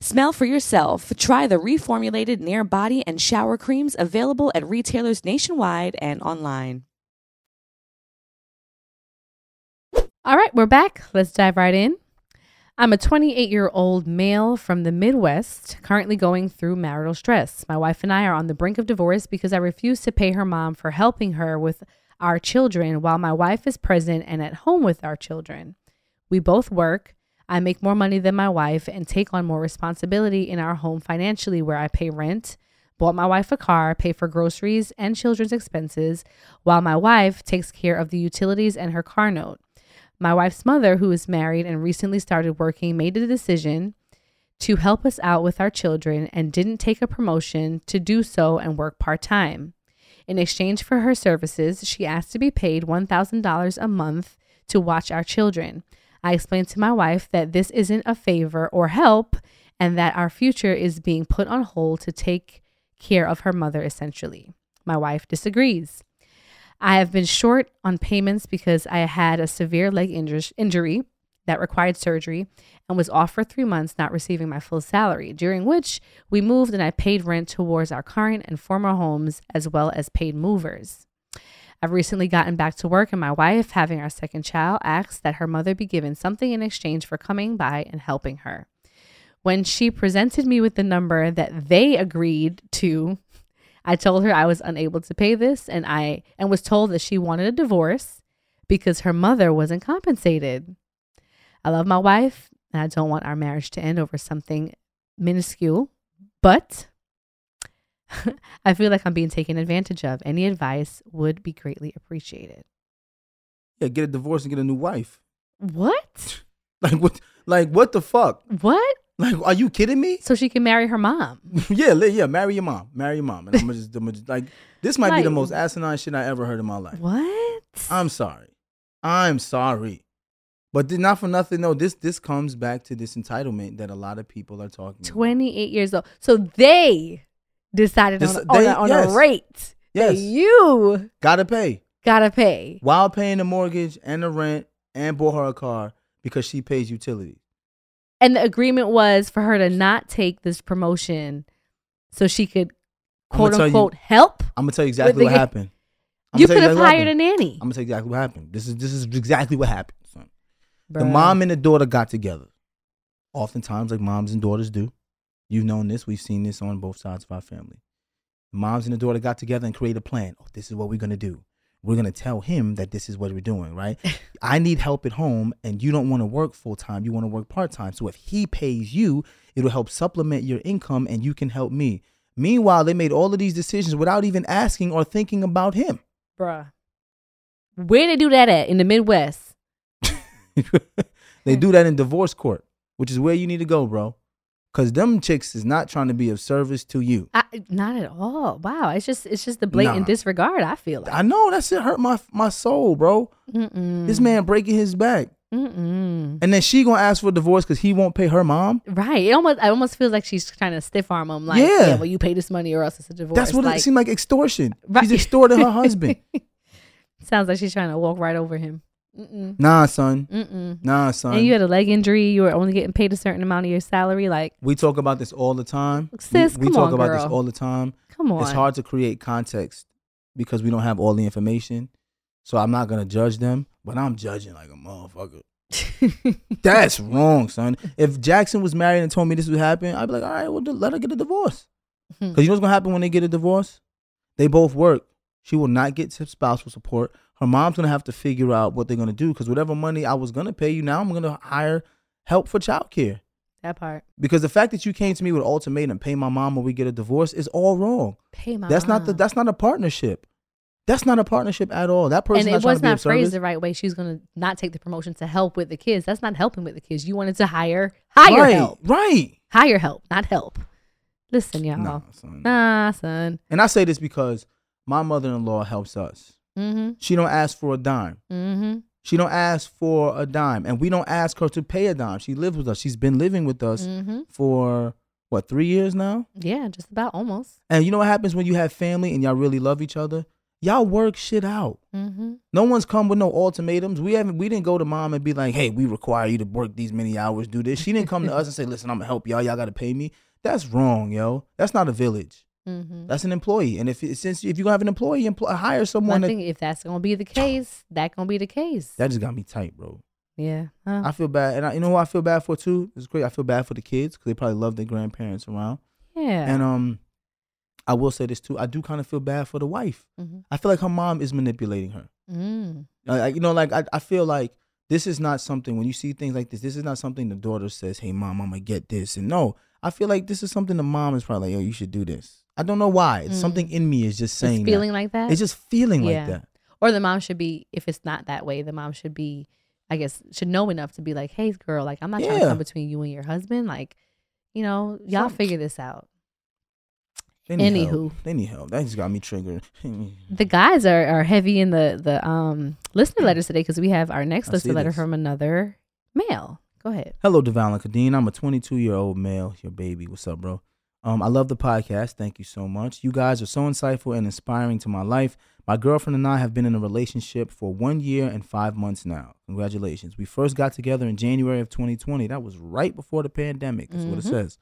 Smell for yourself. Try the reformulated Nair body and shower creams available at retailers nationwide and online. All right, we're back. Let's dive right in. I'm a 28 year old male from the Midwest, currently going through marital stress. My wife and I are on the brink of divorce because I refuse to pay her mom for helping her with our children while my wife is present and at home with our children. We both work. I make more money than my wife and take on more responsibility in our home financially, where I pay rent, bought my wife a car, pay for groceries and children's expenses, while my wife takes care of the utilities and her car note. My wife's mother, who is married and recently started working, made the decision to help us out with our children and didn't take a promotion to do so and work part time. In exchange for her services, she asked to be paid $1,000 a month to watch our children. I explained to my wife that this isn't a favor or help and that our future is being put on hold to take care of her mother, essentially. My wife disagrees. I have been short on payments because I had a severe leg injur- injury that required surgery and was off for three months, not receiving my full salary, during which we moved and I paid rent towards our current and former homes as well as paid movers. I've recently gotten back to work, and my wife, having our second child, asked that her mother be given something in exchange for coming by and helping her. When she presented me with the number that they agreed to, I told her I was unable to pay this and I and was told that she wanted a divorce because her mother wasn't compensated. I love my wife and I don't want our marriage to end over something minuscule, but I feel like I'm being taken advantage of. Any advice would be greatly appreciated. Yeah, get a divorce and get a new wife. What? Like what? Like what the fuck? What? Like, are you kidding me? So she can marry her mom. yeah, yeah. Marry your mom. Marry your mom. And I'm just, I'm just like this might be the most asinine shit I ever heard in my life. What? I'm sorry. I'm sorry. But not for nothing. No, this this comes back to this entitlement that a lot of people are talking. about. 28 years old. So they decided This- on, on, they- a, on yes. a rate that you Gotta pay gotta pay. while paying the mortgage and the rent and bought her a car because she pays utilities. And the agreement was for her to not take this promotion so she could quote tell you- unquote help. I'm gonna tell you exactly what happened. I'ma You could have exactly hired a nanny. I'm gonna tell you exactly what happened. This is this is exactly what happened. The mom and the daughter got together. Oftentimes, like moms and daughters do. You've known this. We've seen this on both sides of our family. Moms and the daughter got together and created a plan. Oh, this is what we're gonna do. We're gonna tell him that this is what we're doing, right? I need help at home, and you don't want to work full time. You want to work part time. So if he pays you, it'll help supplement your income, and you can help me. Meanwhile, they made all of these decisions without even asking or thinking about him. Bruh. Where they do that at? In the Midwest. they do that in divorce court, which is where you need to go, bro. Cause them chicks is not trying to be of service to you. I, not at all. Wow. It's just it's just the blatant Nah. disregard, I feel like. I know that shit hurt my my soul, bro. Mm-mm. This man breaking his back, Mm-mm. and then she gonna ask for a divorce because he won't pay her mom. Right. It almost I almost feels like she's trying to stiff arm him. Like, Yeah. yeah, well, you pay this money or else it's a divorce. That's what like, it seemed like extortion. Right. She's extorting her husband. Sounds like she's trying to walk right over him. Mm-mm. Nah, son. Mm-mm. Nah, son. And you had a leg injury. You were only getting paid a certain amount of your salary. Like, we talk about this all the time. Sis, we, we talk on, about this all the time. come on. It's hard to create context because we don't have all the information. So I'm not gonna judge them, but I'm judging like a motherfucker. That's wrong, son. If Jackson was married and told me this would happen, I'd be like, all right, well, let her get a divorce. Hmm. Because you know what's gonna happen when they get a divorce? They both work. She will not get spousal support. Her mom's gonna have to figure out what they're gonna do. Because whatever money I was gonna pay you, now I'm gonna hire help for childcare. that part. Because the fact that you came to me with ultimatum, pay my mom or we get a divorce, is all wrong. Pay my That's not the that's not a partnership. That's not a partnership at all. That person and it was not phrased the right way. She was going to not take the promotion to help with the kids. That's not helping with the kids. You wanted to hire hire right, help, right. hire help, not help. Listen, y'all. Nah, Nah, son. son. And I say this because my mother-in-law helps us. Mm-hmm. She don't ask for a dime. Mm-hmm. She don't ask for a dime, and we don't ask her to pay a dime. She lives with us. She's been living with us Mm-hmm. for what three years now. Yeah, just about almost. And you know what happens when you have family and y'all really love each other? Y'all work shit out. Mm-hmm. No one's come with no ultimatums. We haven't. We didn't go to mom and be like, "Hey, we require you to work these many hours, do this." She didn't come to us and say, "Listen, I'm gonna help y'all. Y'all got to pay me." That's wrong, yo. That's not a village. Mm-hmm. That's an employee. And if since if you're gonna have an employee, employ, hire I someone. That, if that's gonna be the case, that gonna be the case. that just got me tight, bro. yeah. Huh. I feel bad, and I, you know who I feel bad for too. It's great. I feel bad for the kids because they probably love their grandparents around. yeah. And um, I will say this too. I do kind of feel bad for the wife. mm-hmm. I feel like her mom is manipulating her. mm. Like you know, like I, I feel like this is not something when you see things like this. This is not something the daughter says, "Hey, mom, I'm gonna get this." And no, I feel like this is something the mom is probably like, "Yo, you should do this." I don't know why. It's Mm. something in me is just saying It's feeling that. like that. It's just feeling Yeah. like that. or the mom should be if it's not that way the mom should be i guess should know enough to be like hey girl like i'm not trying to come between you and your husband like you know y'all figure this out They need Anywho. help. they need help. That just got me triggered. the guys are, are heavy in the the um listener letters today because we have our next I listener letter this. from another male go ahead Hello, Devale Khadeen. I'm a 22 year old male. Your baby. What's up, bro? Um, I love the podcast. Thank you so much. You guys are so insightful and inspiring to my life. My girlfriend and I have been in a relationship for one year and five months now. Congratulations. We first got together in January of 2020. That was right before the pandemic. That's what it Mhm. says.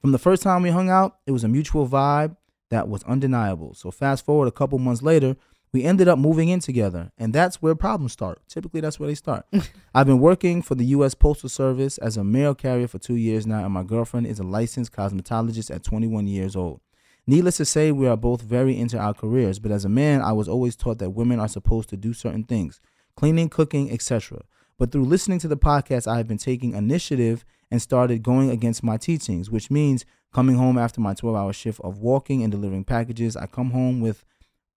From the first time we hung out, it was a mutual vibe that was undeniable. So fast forward a couple months later, we ended up moving in together, and that's where problems start. Typically, that's where they start. I've been working for the U.S. Postal Service as a mail carrier for two years now, and my girlfriend is a licensed cosmetologist at 21 years old. Needless to say, we are both very into our careers, but as a man, I was always taught that women are supposed to do certain things cleaning, cooking, etc. But through listening to the podcast, I have been taking initiative and started going against my teachings, which means coming home after my 12 hour shift of walking and delivering packages. I come home with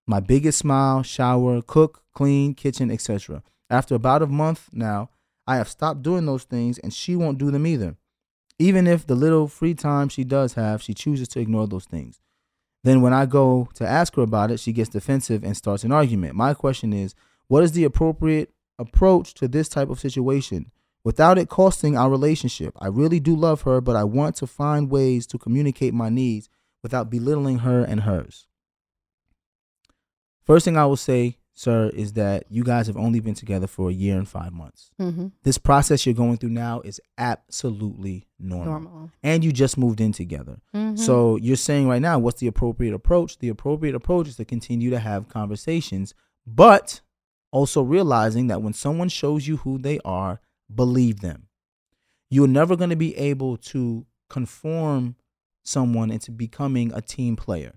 my biggest smile, shower, cook, clean, kitchen, etc. After about a month now, I have stopped doing those things and she won't do them either. Even if the little free time she does have, she chooses to ignore those things. Then when I go to ask her about it, she gets defensive and starts an argument. My question is, what is the appropriate approach to this type of situation without it costing our relationship? I really do love her, but I want to find ways to communicate my needs without belittling her and hers. First thing I will say, sir, is that you guys have only been together for a year and five months. Mm-hmm. This process you're going through now is absolutely normal. Normal. And you just moved in together. Mhm. So you're saying right now, what's the appropriate approach? The appropriate approach is to continue to have conversations, but also realizing that when someone shows you who they are, believe them. You're never going to be able to conform someone into becoming a team player,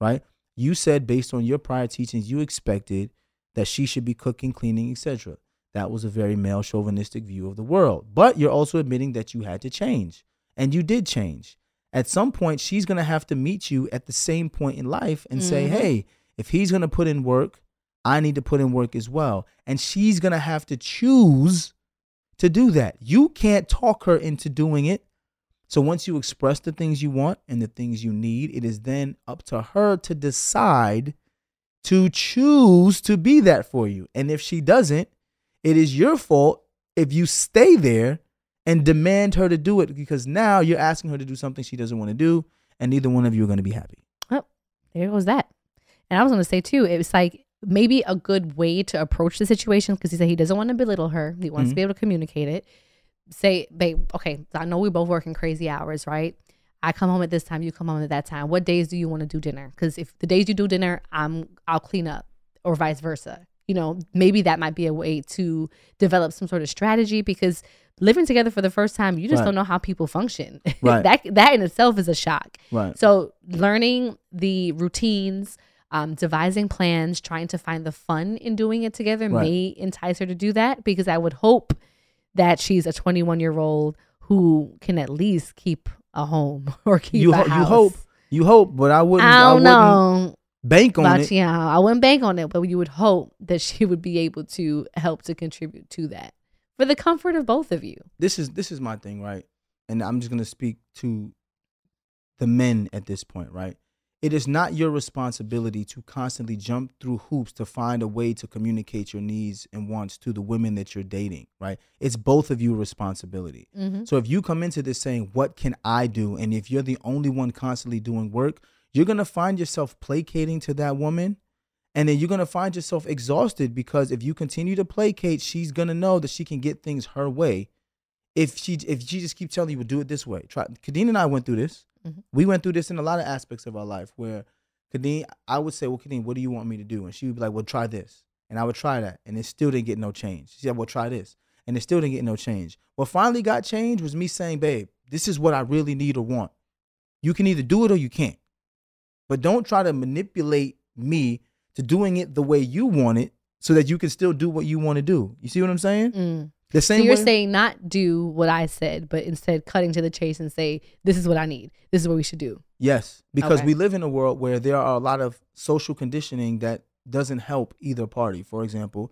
right? You said based on your prior teachings, you expected that she should be cooking, cleaning, etc. That was a very male chauvinistic view of the world. But you're also admitting that you had to change, and you did change. At some point, she's going to have to meet you at the same point in life and say, Mhm. hey, if he's going to put in work, I need to put in work as well. And she's going to have to choose to do that. You can't talk her into doing it. So once you express the things you want and the things you need, it is then up to her to decide to choose to be that for you. And if she doesn't, it is your fault if you stay there and demand her to do it because now you're asking her to do something she doesn't want to do and neither one of you are going to be happy. Oh, there goes that. And I was going to say too, it's like maybe a good way to approach the situation because he said he doesn't want to belittle her. He wants to Mhm. be able to communicate it. Say, babe, okay, I know we both working crazy hours, right? I come home at this time, you come home at that time. What days do you want to do dinner? Because if the days you do dinner, I'm I'll clean up, or vice versa. You know, maybe that might be a way to develop some sort of strategy because living together for the first time, you just Right. don't know how people function. Right. that that in itself is a shock. Right. So learning the routines, um, devising plans, trying to find the fun in doing it together Right. may entice her to do that because I would hope that she's a 21 year old who can at least keep a home or keep You a ho- you hope. You hope, but I wouldn't I don't wouldn't know bank on about it. you. I wouldn't bank on it, but you would hope that she would be able to help to contribute to that for the comfort of both of you. this is this is my thing, right? And I'm just gonna speak to the men at this point, right? It is not your responsibility to constantly jump through hoops to find a way to communicate your needs and wants to the women that you're dating, right? It's both of you responsibility. Mm-hmm. So if you come into this saying, "What can I do?" and if you're the only one constantly doing work, you're gonna find yourself placating to that woman, and then you're gonna find yourself exhausted because if you continue to placate, she's gonna know that she can get things her way. If she if she just keeps telling you, "Well, do it this way," try. Khadeen and I went through this. Mhm. We went through this in a lot of aspects of our life where Khadeen, I would say, "Well, Khadeen, what do you want me to do?" And she would be like, "Well, try this," and I would try that, and it still didn't get no change. She said, "Well, try this." and it still didn't get no change. What finally got changed was me saying, babe, this is what I really need or want. You can either do it or you can't. But don't try to manipulate me to doing it the way you want it so that you can still do what you want to do. You see what I'm saying? Mm. The So you're way. saying not do what I said, but instead cutting to the chase and say, "This is what I need. This is what we should do." Yes, because Okay. we live in a world where there are a lot of social conditioning that doesn't help either party. For example,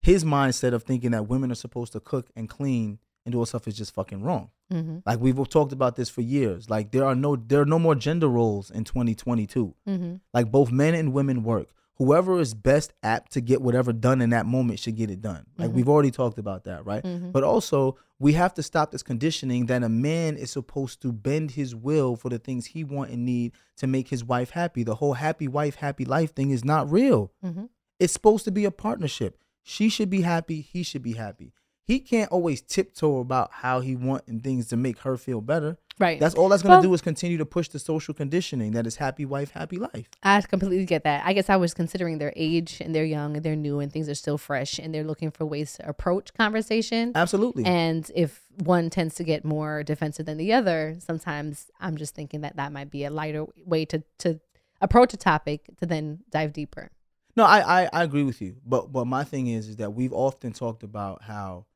his mindset of thinking that women are supposed to cook and clean and do all stuff is just fucking wrong. Mm-hmm. Like we've talked about this for years. Like there are no there are no more gender roles in 2022. Mm-hmm. Like both men and women work. Whoever is best apt to get whatever done in that moment should get it done. Like Mhm. we've already talked about that, right? Mhm. But also, we have to stop this conditioning that a man is supposed to bend his will for the things he want and need to make his wife happy. The whole happy wife, happy life thing is not real. Mhm. It's supposed to be a partnership. She should be happy, he should be happy. He can't always tiptoe about how he want things to make her feel better. Right. That's all that's gonna Well- do is continue to push the social conditioning that is happy wife, happy life. I completely get that. I guess I was considering their age and they're young and they're new and things are still fresh and they're looking for ways to approach conversation. Absolutely. And if one tends to get more defensive than the other, sometimes I'm just thinking that that might be a lighter way to to approach a topic to then dive deeper. No, I, I I agree with you. But but my thing is is that we've often talked about how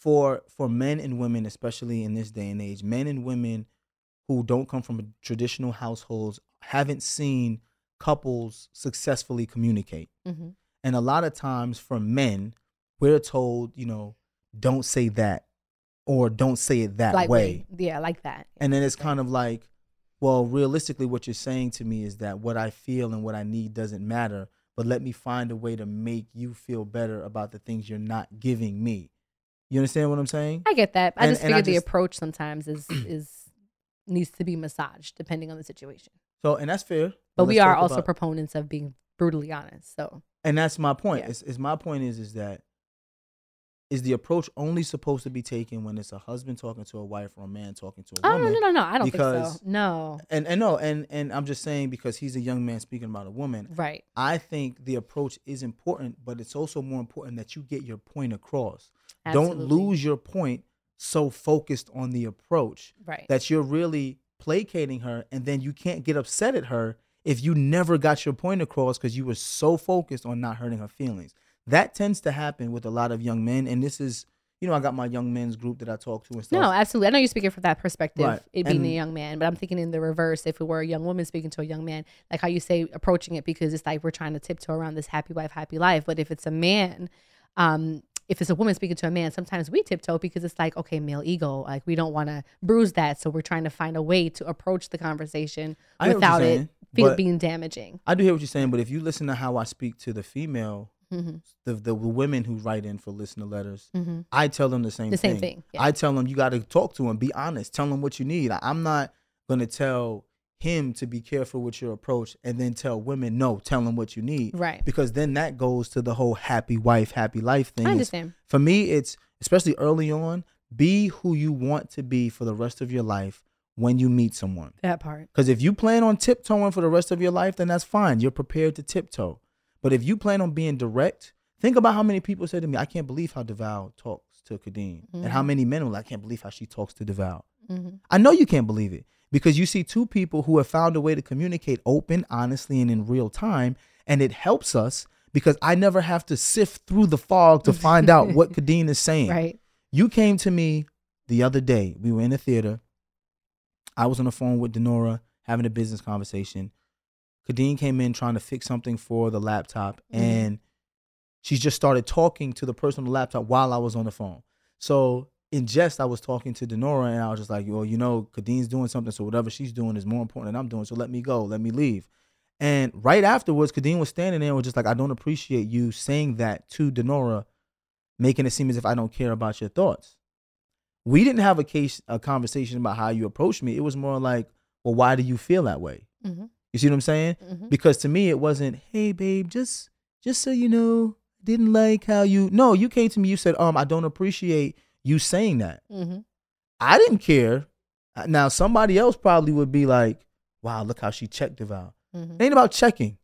for for men and women, especially in this day and age, men and women who don't come from traditional households haven't seen couples successfully communicate. Mm-hmm. And a lot of times for men, we're told, you know, don't say that or don't say it that Like way. Yeah, like that. And then it's kind of like, well, realistically, what you're saying to me is that what I feel and what I need doesn't matter, but let me find a way to make you feel better about the things you're not giving me. You understand what I'm saying? I get that. I And- just I figured the approach sometimes is is needs to be massaged depending on the situation. So, and that's fair. But we are also about- proponents of being brutally honest. So and that's my point. Yeah. Is, is my point is is that is the approach only supposed to be taken when it's a husband talking to a wife or a man talking to a Oh no woman? no no no! I don't think because- so. No, And and no, and and I'm just saying because he's a young man speaking about a woman. right. I think the approach is important, but it's also more important that you get your point across. Absolutely. Don't lose your point so focused on the approach Right. that you're really placating her and then you can't get upset at her if you never got your point across because you were so focused on not hurting her feelings. That tends to happen with a lot of young men and this is you know, I got my young men's group that I talk to and stuff. No, absolutely. I know you're speaking from that perspective, Right. it being a young man, but I'm thinking in the reverse. If it were a young woman speaking to a young man, like how you say approaching it, because it's like we're trying to tiptoe around this happy wife, happy life. But if it's a man, um, if it's a woman speaking to a man, sometimes we tiptoe because it's like, okay, male ego, like we don't want to bruise that, so we're trying to find a way to approach the conversation I hear what you're without it saying, but- being damaging. I do hear what you're saying, but if you listen to how I speak to the female, hmm the the women who write in for listener letters, hmm I tell them the same The thing. same thing, yeah. I tell them you got to talk to him, be honest, tell him what you need. I, I'm not gonna tell him to be careful with your approach and then tell women no, tell him what you need. Right. Because then that goes to the whole happy wife, happy life thing. I understand. For me, it's especially early on, be who you want to be for the rest of your life when you meet someone. That part. Because if you plan on tiptoeing for the rest of your life, then that's fine. You're prepared to tiptoe. But if you plan on being direct, think about how many people say to me, I can't believe how Devale talks to Khadeen. And how many men are like, I can't believe how she talks to Devale. hmm I know you can't believe it because you see two people who have found a way to communicate open, honestly, and in real time. And it helps us because I never have to sift through the fog to find out what Khadeen is saying. Right. You came to me the other day. We were in a theater. I was on the phone with Denora having a business conversation. Khadeen came in trying to fix something for the laptop, Mhm. and she just started talking to the person on the laptop while I was on the phone. So in jest, I was talking to Denora, and I was just like, "Well, you know, Khadeen's doing something, so whatever she's doing is more important than I'm doing. So let me go, let me leave." And right afterwards, Khadeen was standing there and was just like, "I don't appreciate you saying that to Denora, making it seem as if I don't care about your thoughts." We didn't have a case, a conversation about how you approached me. It was more like, "Well, why do you feel that way?" hmm You see what I'm saying? hmm because to me it wasn't hey babe just just so you know didn't like how you no you came to me you said um i don't appreciate you saying that hmm i didn't care now somebody else probably would be like wow look how she checked Devale hmm it ain't about checking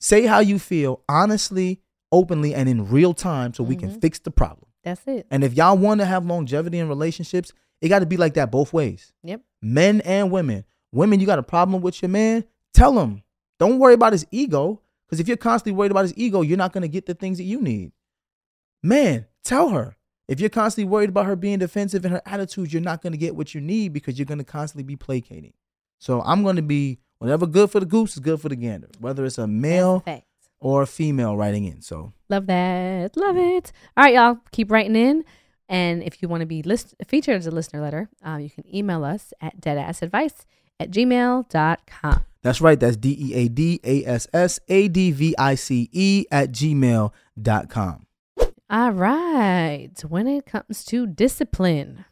say how you feel honestly openly and in real time so we can Mhm. fix the problem That's it. and if y'all want to have longevity in relationships it got to be like that both ways Yep. men and women. Women, you got a problem with your man, tell him. Don't worry about his ego. Because if you're constantly worried about his ego, you're not going to get the things that you need. Man, tell her. If you're constantly worried about her being defensive and her attitudes, you're not going to get what you need because you're going to constantly be placating. So I'm going to be whatever good for the goose is good for the gander, whether it's a male fact. or a female writing in. So Love that. Love it. All right, y'all. Keep writing in. And if you want to be list- featured as a listener letter, um, you can email us at deadassadvice at gmail.com. that's right. That's D E A D A S S A D V I C E at gmail.com. All right. When it comes to discipline,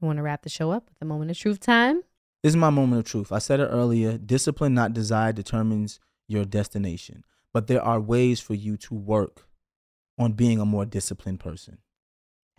we want to wrap the show up with a moment of truth time. This is my moment of truth. I said it earlier discipline, not desire, determines your destination. But there are ways for you to work on being a more disciplined person.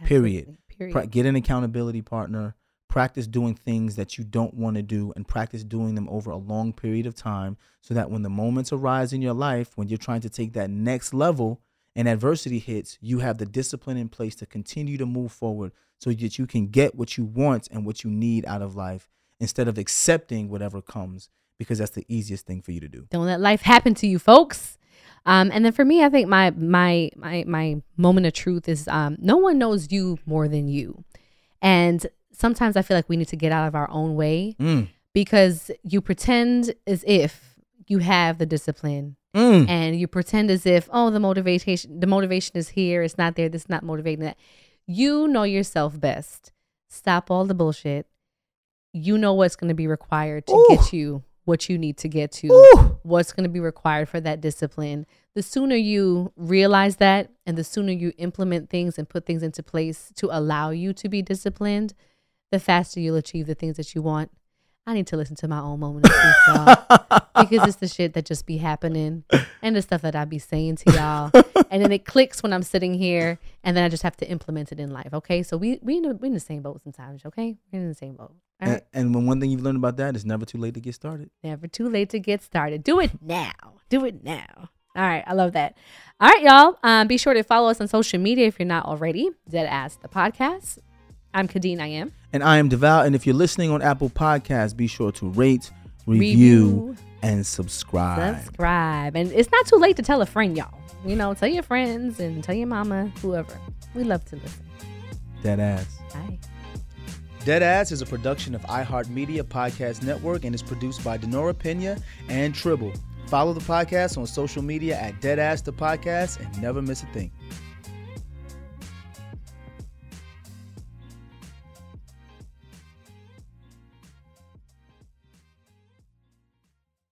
Period. Period. Get an accountability partner. Practice doing things that you don't want to do and practice doing them over a long period of time so that when the moments arise in your life, when you're trying to take that next level and adversity hits, you have the discipline in place to continue to move forward so that you can get what you want and what you need out of life instead of accepting whatever comes because that's the easiest thing for you to do. Don't let life happen to you, folks. Um, and then for me, I think my my my my moment of truth is um, no one knows you more than you, and sometimes I feel like we need to get out of our own way Mm. because you pretend as if you have the discipline Mm. and you pretend as if oh the motivation the motivation is here it's not there this is not motivating that you know yourself best stop all the bullshit you know what's going to be required to get you what you need to get to Ooh. what's going to be required for that discipline the sooner you realize that and the sooner you implement things and put things into place to allow you to be disciplined the faster you'll achieve the things that you want i need to listen to my own moment of truth y'all because it's the shit that just be happening and the stuff that I be saying to y'all. and then it clicks when I'm sitting here and then I just have to implement it in life. Okay. So we we in the, we in the same boat sometimes, okay? We're in the same boat. All right. And, and when one thing you've learned about that is never too late to get started. Never too late to get started. Do it now. Do it now. All right, I love that. All right, y'all. Um, be sure to follow us on social media if you're not already. Dead Ass the podcast. I'm Khadeen. I am. And I am Devale. And if you're listening on Apple Podcasts, be sure to rate, review, Review. and subscribe. Subscribe. And it's not too late to tell a friend, y'all. You know, tell your friends and tell your mama, whoever. We love to listen. Dead ass. Bye. Dead Ass is a production of iHeartMedia Podcast Network and is produced by Denora Pena and Tribble. Follow the podcast on social media at Dead Ass the Podcast and never miss a thing.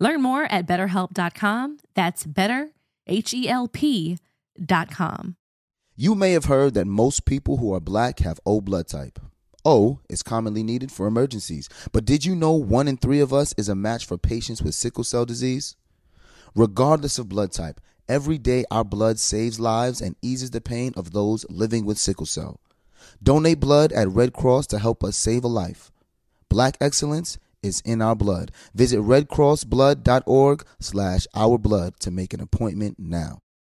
Learn more at betterhelp.com. That's better, H E L P.com. You may have heard that most people who are black have O blood type. O is commonly needed for emergencies, but did you know one in three of us is a match for patients with sickle cell disease? Regardless of blood type, every day our blood saves lives and eases the pain of those living with sickle cell. Donate blood at Red Cross to help us save a life. Black excellence is in our blood. Visit redcrossblood.org slash our blood to make an appointment now.